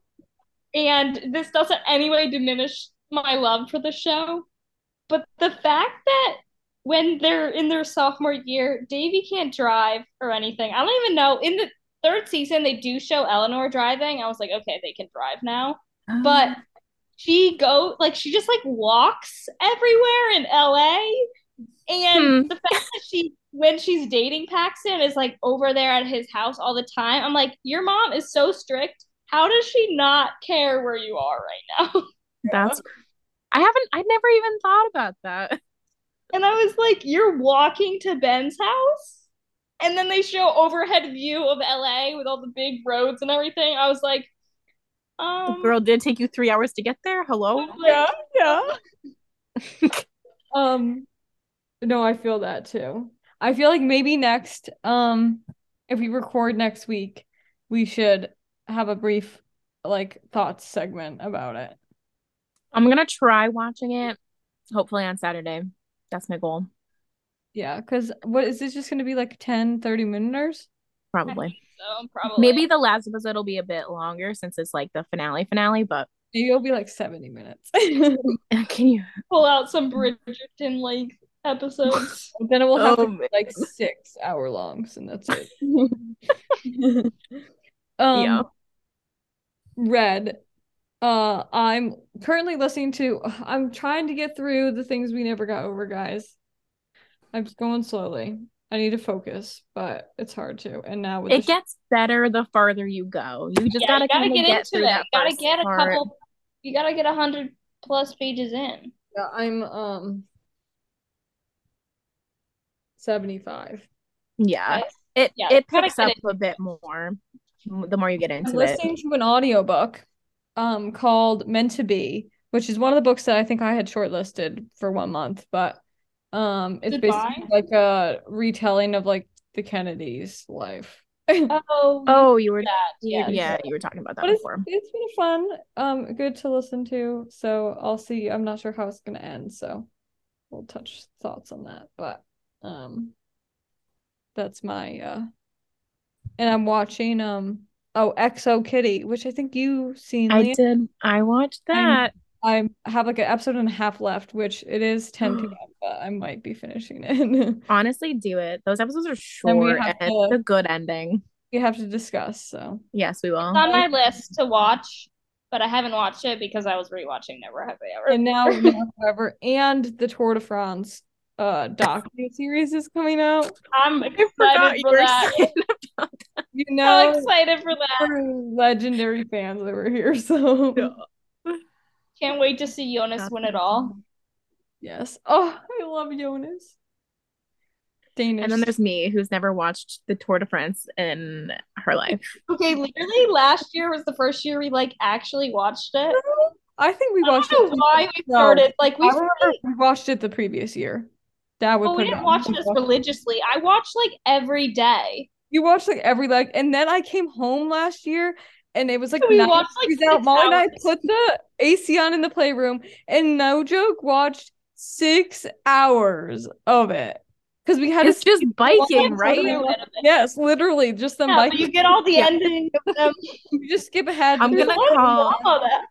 and this doesn't anyway diminish my love for the show, but the fact that when they're in their sophomore year, Devi can't drive or anything. I don't even know. In the third season, they do show Eleanor driving. I was like, okay, they can drive now. But she go like she just like walks everywhere in LA. And Hmm. the fact that she when she's dating Paxton is like over there at his house all the time. I'm like, your mom is so strict. How does she not care where you are right now? [LAUGHS] that's I haven't I never even thought about that. And I was like, you're walking to Ben's house? And then they show overhead view of LA with all the big roads and everything. I was like, The um, girl did take you three hours to get there. Hello? Yeah, yeah. [LAUGHS] um, no, I feel that too. I feel like maybe next, um, if we record next week, we should have a brief like thoughts segment about it. I'm gonna try watching it. Hopefully on Saturday. That's my goal. Yeah, because what is this just gonna be like 10, 30 minutes? Probably. so probably Maybe the last episode will be a bit longer since it's like the finale finale, but Maybe it'll be like 70 minutes. [LAUGHS] can you pull out some Bridgerton like episodes. [LAUGHS] Then it will have Oh, to be like six hour longs, and that's it. [LAUGHS] um, Yeah. Red. Uh, I'm currently listening to. I'm trying to get through the things we never got over, guys. I'm just going slowly. I need to focus, but it's hard to. And now with it the gets better the farther you go. You just yeah, gotta, you gotta get, get into it. that You gotta get a part. couple. You gotta get a hundred plus pages in. Yeah, I'm um 75. Yeah. Right? It Yeah, it picks get up a bit more the more you get I'm into it. listening to an audiobook um called Meant to Be which is one of the books that I think I had shortlisted for one month, but um it's Goodbye? basically like a retelling of like the Kennedys' life. [LAUGHS] Oh, Oh, you were that. yeah, Yeah. yeah, you were talking about that But it's, before. it's been fun, um, good to listen to. So I'll see. I'm not sure how it's gonna end, so we'll touch thoughts on that. But um, that's my uh, and I'm watching um oh XO Kitty, which I think you seen. I Leah. did. I watched that. I have like an episode and a half left, which it is 10 p.m., [GASPS] but I might be finishing it. [LAUGHS] Honestly, do it. Those episodes are Then we short have and to- it's a good ending. we have to discuss. So Yes, we will. It's on my list to watch, but I haven't watched it because I was rewatching Never Have I Ever. and now, [LAUGHS] now however, and the Tour de France uh [LAUGHS] docu series is coming out. I'm I forgot excited you for were that. Saying about You [LAUGHS] So know, excited for that. legendary fans over here. So that. Can't wait to see Jonas win it all. yes. Oh, I love Jonas. Danish. And then there's me, who's never watched the Tour de France in her life. Okay, literally last year was the first year we like actually watched it. I think we I watched don't know it. why we No. started. Like we, we watched it the previous year. That would well, we put it didn't on. watch We this religiously. I watched like every day. You watched like every like, and then I came home last year, and it was like We 90 watched, like, degrees out. six Molly and I put the AC on in the playroom, and no joke, watched six hours of it because we had It's to. just biking, right? episode. Yes, literally, just them Yeah, like but you get all the Yeah. ending of [LAUGHS] them. you just skip ahead. I'm There's gonna a lot of call- drama.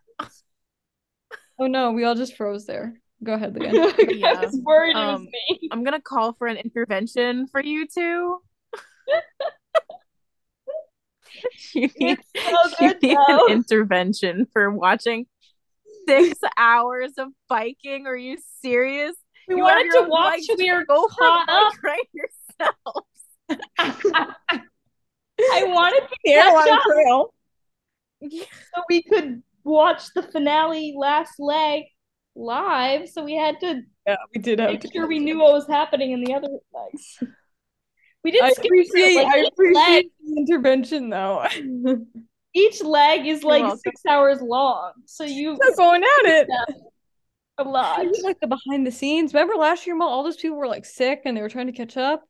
Oh. No, we all just froze there. Go ahead, again. [LAUGHS] I was worried it was Um, me. I'm gonna call for an intervention for you two. [LAUGHS] you need, so you need though. an intervention for watching six hours of biking. Are you serious? We You wanted to watch. We were Go [LAUGHS] caught up. ride yourself. [LAUGHS] I wanted to catch trail. so we could watch the finale last leg live. So we had to Yeah, we did make sure we knew what was happening in the other legs. We did I skip appreciate. like, I leg. appreciate the intervention though. [LAUGHS] Each leg is like six hours long, so you [LAUGHS] Still going at it. a lot. Like the behind the scenes. Remember last year, all those people were like sick and they were trying to catch up.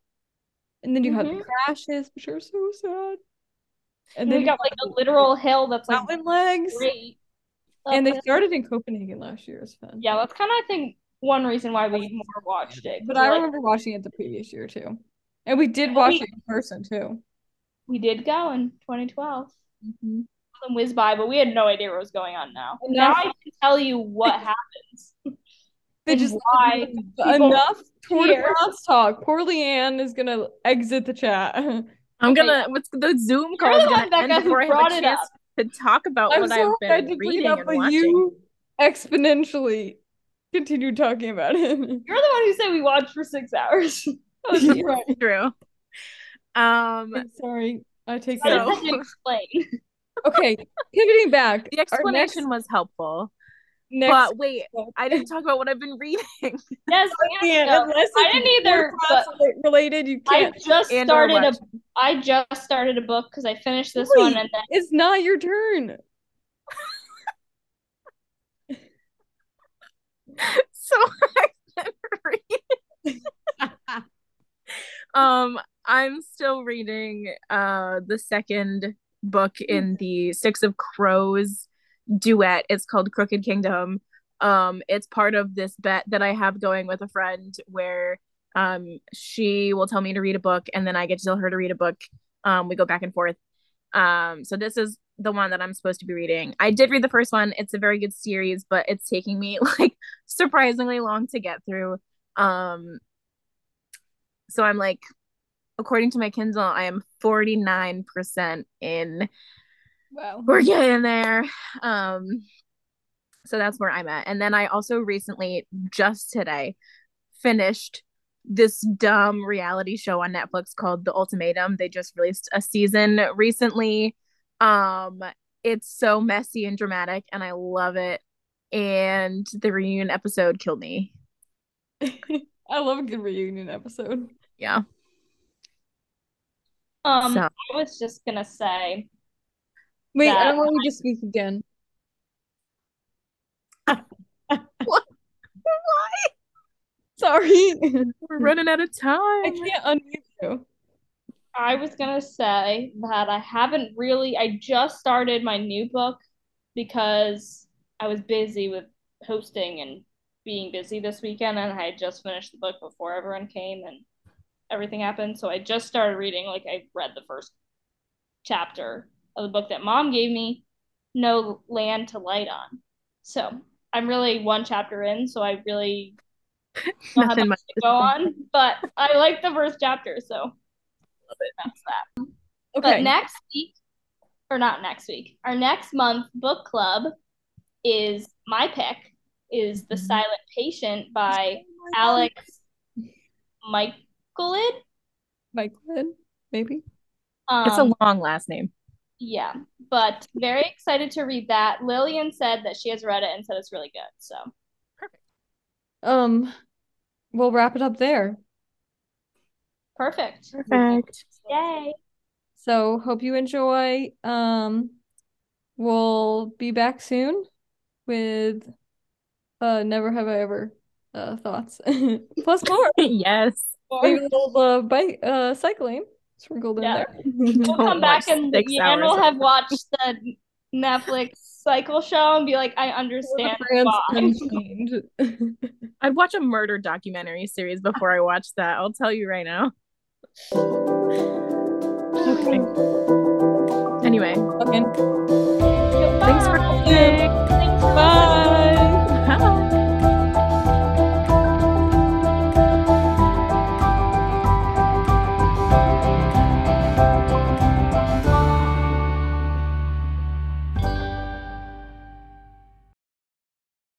And then you had the Mhm. crashes, which are so sad. And And then we got like a literal hill that's like mountain legs. great. And they started in Copenhagen last year. It's fun. Yeah, that's kind of I think one reason why we more watched it. But I like, remember watching it the previous year too. And we did watch we- it in person too. we did go in 2012. Mm-hmm. Some whiz by, but we had no idea what was going on now. And now now- I can tell you what [LAUGHS] happens. They and just why [LAUGHS] enough Tour de. France talk. Poor Leeanne is gonna exit the chat. I'm Okay. gonna. What's the Zoom You're call is the gonna one, Becca, end who before I have brought it up. to talk about I'm what so I've been did bring reading it up, and watching. you exponentially continue talking about it. You're the one who said we watched for six hours. [LAUGHS] That was [LAUGHS] right. [LAUGHS] True. Um, I'm sorry. I take that. So- just had to explain. Okay, pivoting back. the explanation next, was helpful, next but wait, I didn't talk about what I've been reading. [LAUGHS] Yes, Yeah, yeah, unless I didn't either, Tour related. You I can't. just And started a. watch. I just started a book because I finished this Wait. one and then It's not your turn. so I've been reading. [LAUGHS] um, I'm still reading uh the second book in the Six of Crows duet. It's called Crooked Kingdom. Um, it's part of this bet that I have going with a friend where um she will tell me to read a book and then I get to tell her to read a book. Um, we go back and forth. Um, so this is the one that I'm supposed to be reading. I did read the first one. It's a very good series, but it's taking me [LAUGHS] like surprisingly long to get through. Um, so I'm like, according to my Kindle, I am 49% in. Wow. We're getting there. Um, so that's where I'm at. And then I also recently, just today, finished this dumb reality show on Netflix called The Ultimatum. They just released a season recently. Um, it's so messy and dramatic, and I love it. And the reunion episode killed me. [LAUGHS] I love a good reunion episode. Yeah. um So- I was just gonna say Wait, I don't want you to speak again. [LAUGHS] What? Why? Sorry. [LAUGHS] We're running out of time. I can't unmute you. I was gonna say that I haven't really. I just started my new book because I was busy with hosting and being busy this weekend, and I had just finished the book before everyone came and everything happened. So I just started reading. Like I read the first chapter of the book that mom gave me, No Land to Light on. So I'm really one chapter in, so I really [LAUGHS] don't have Nothing much to go on. But I like the first chapter, so that's that. Okay. But next week, or not next week, our next month book club is my pick is The Mhm. Silent Patient by Alex Michaelid. Michael, maybe. Um, It's a long last name. yeah, but very excited to read that. Lillian said that she has read it and said it's really good. So perfect. Um, we'll wrap it up there. perfect. Perfect. Yay. So hope you enjoy. Um, we'll be back soon with uh never have I ever uh thoughts [LAUGHS] plus more. [LAUGHS] yes. Maybe a little uh bike uh cycling sprinkled in there. [LAUGHS] We'll come back and six Yan will have watched the Netflix cycle show and be like, I understand why. [LAUGHS] [LAUGHS] I'd watch a murder documentary series before I watch that. I'll tell you right now. Okay. Anyway, Okay. thanks for Goodbye. listening. Thanks for Bye.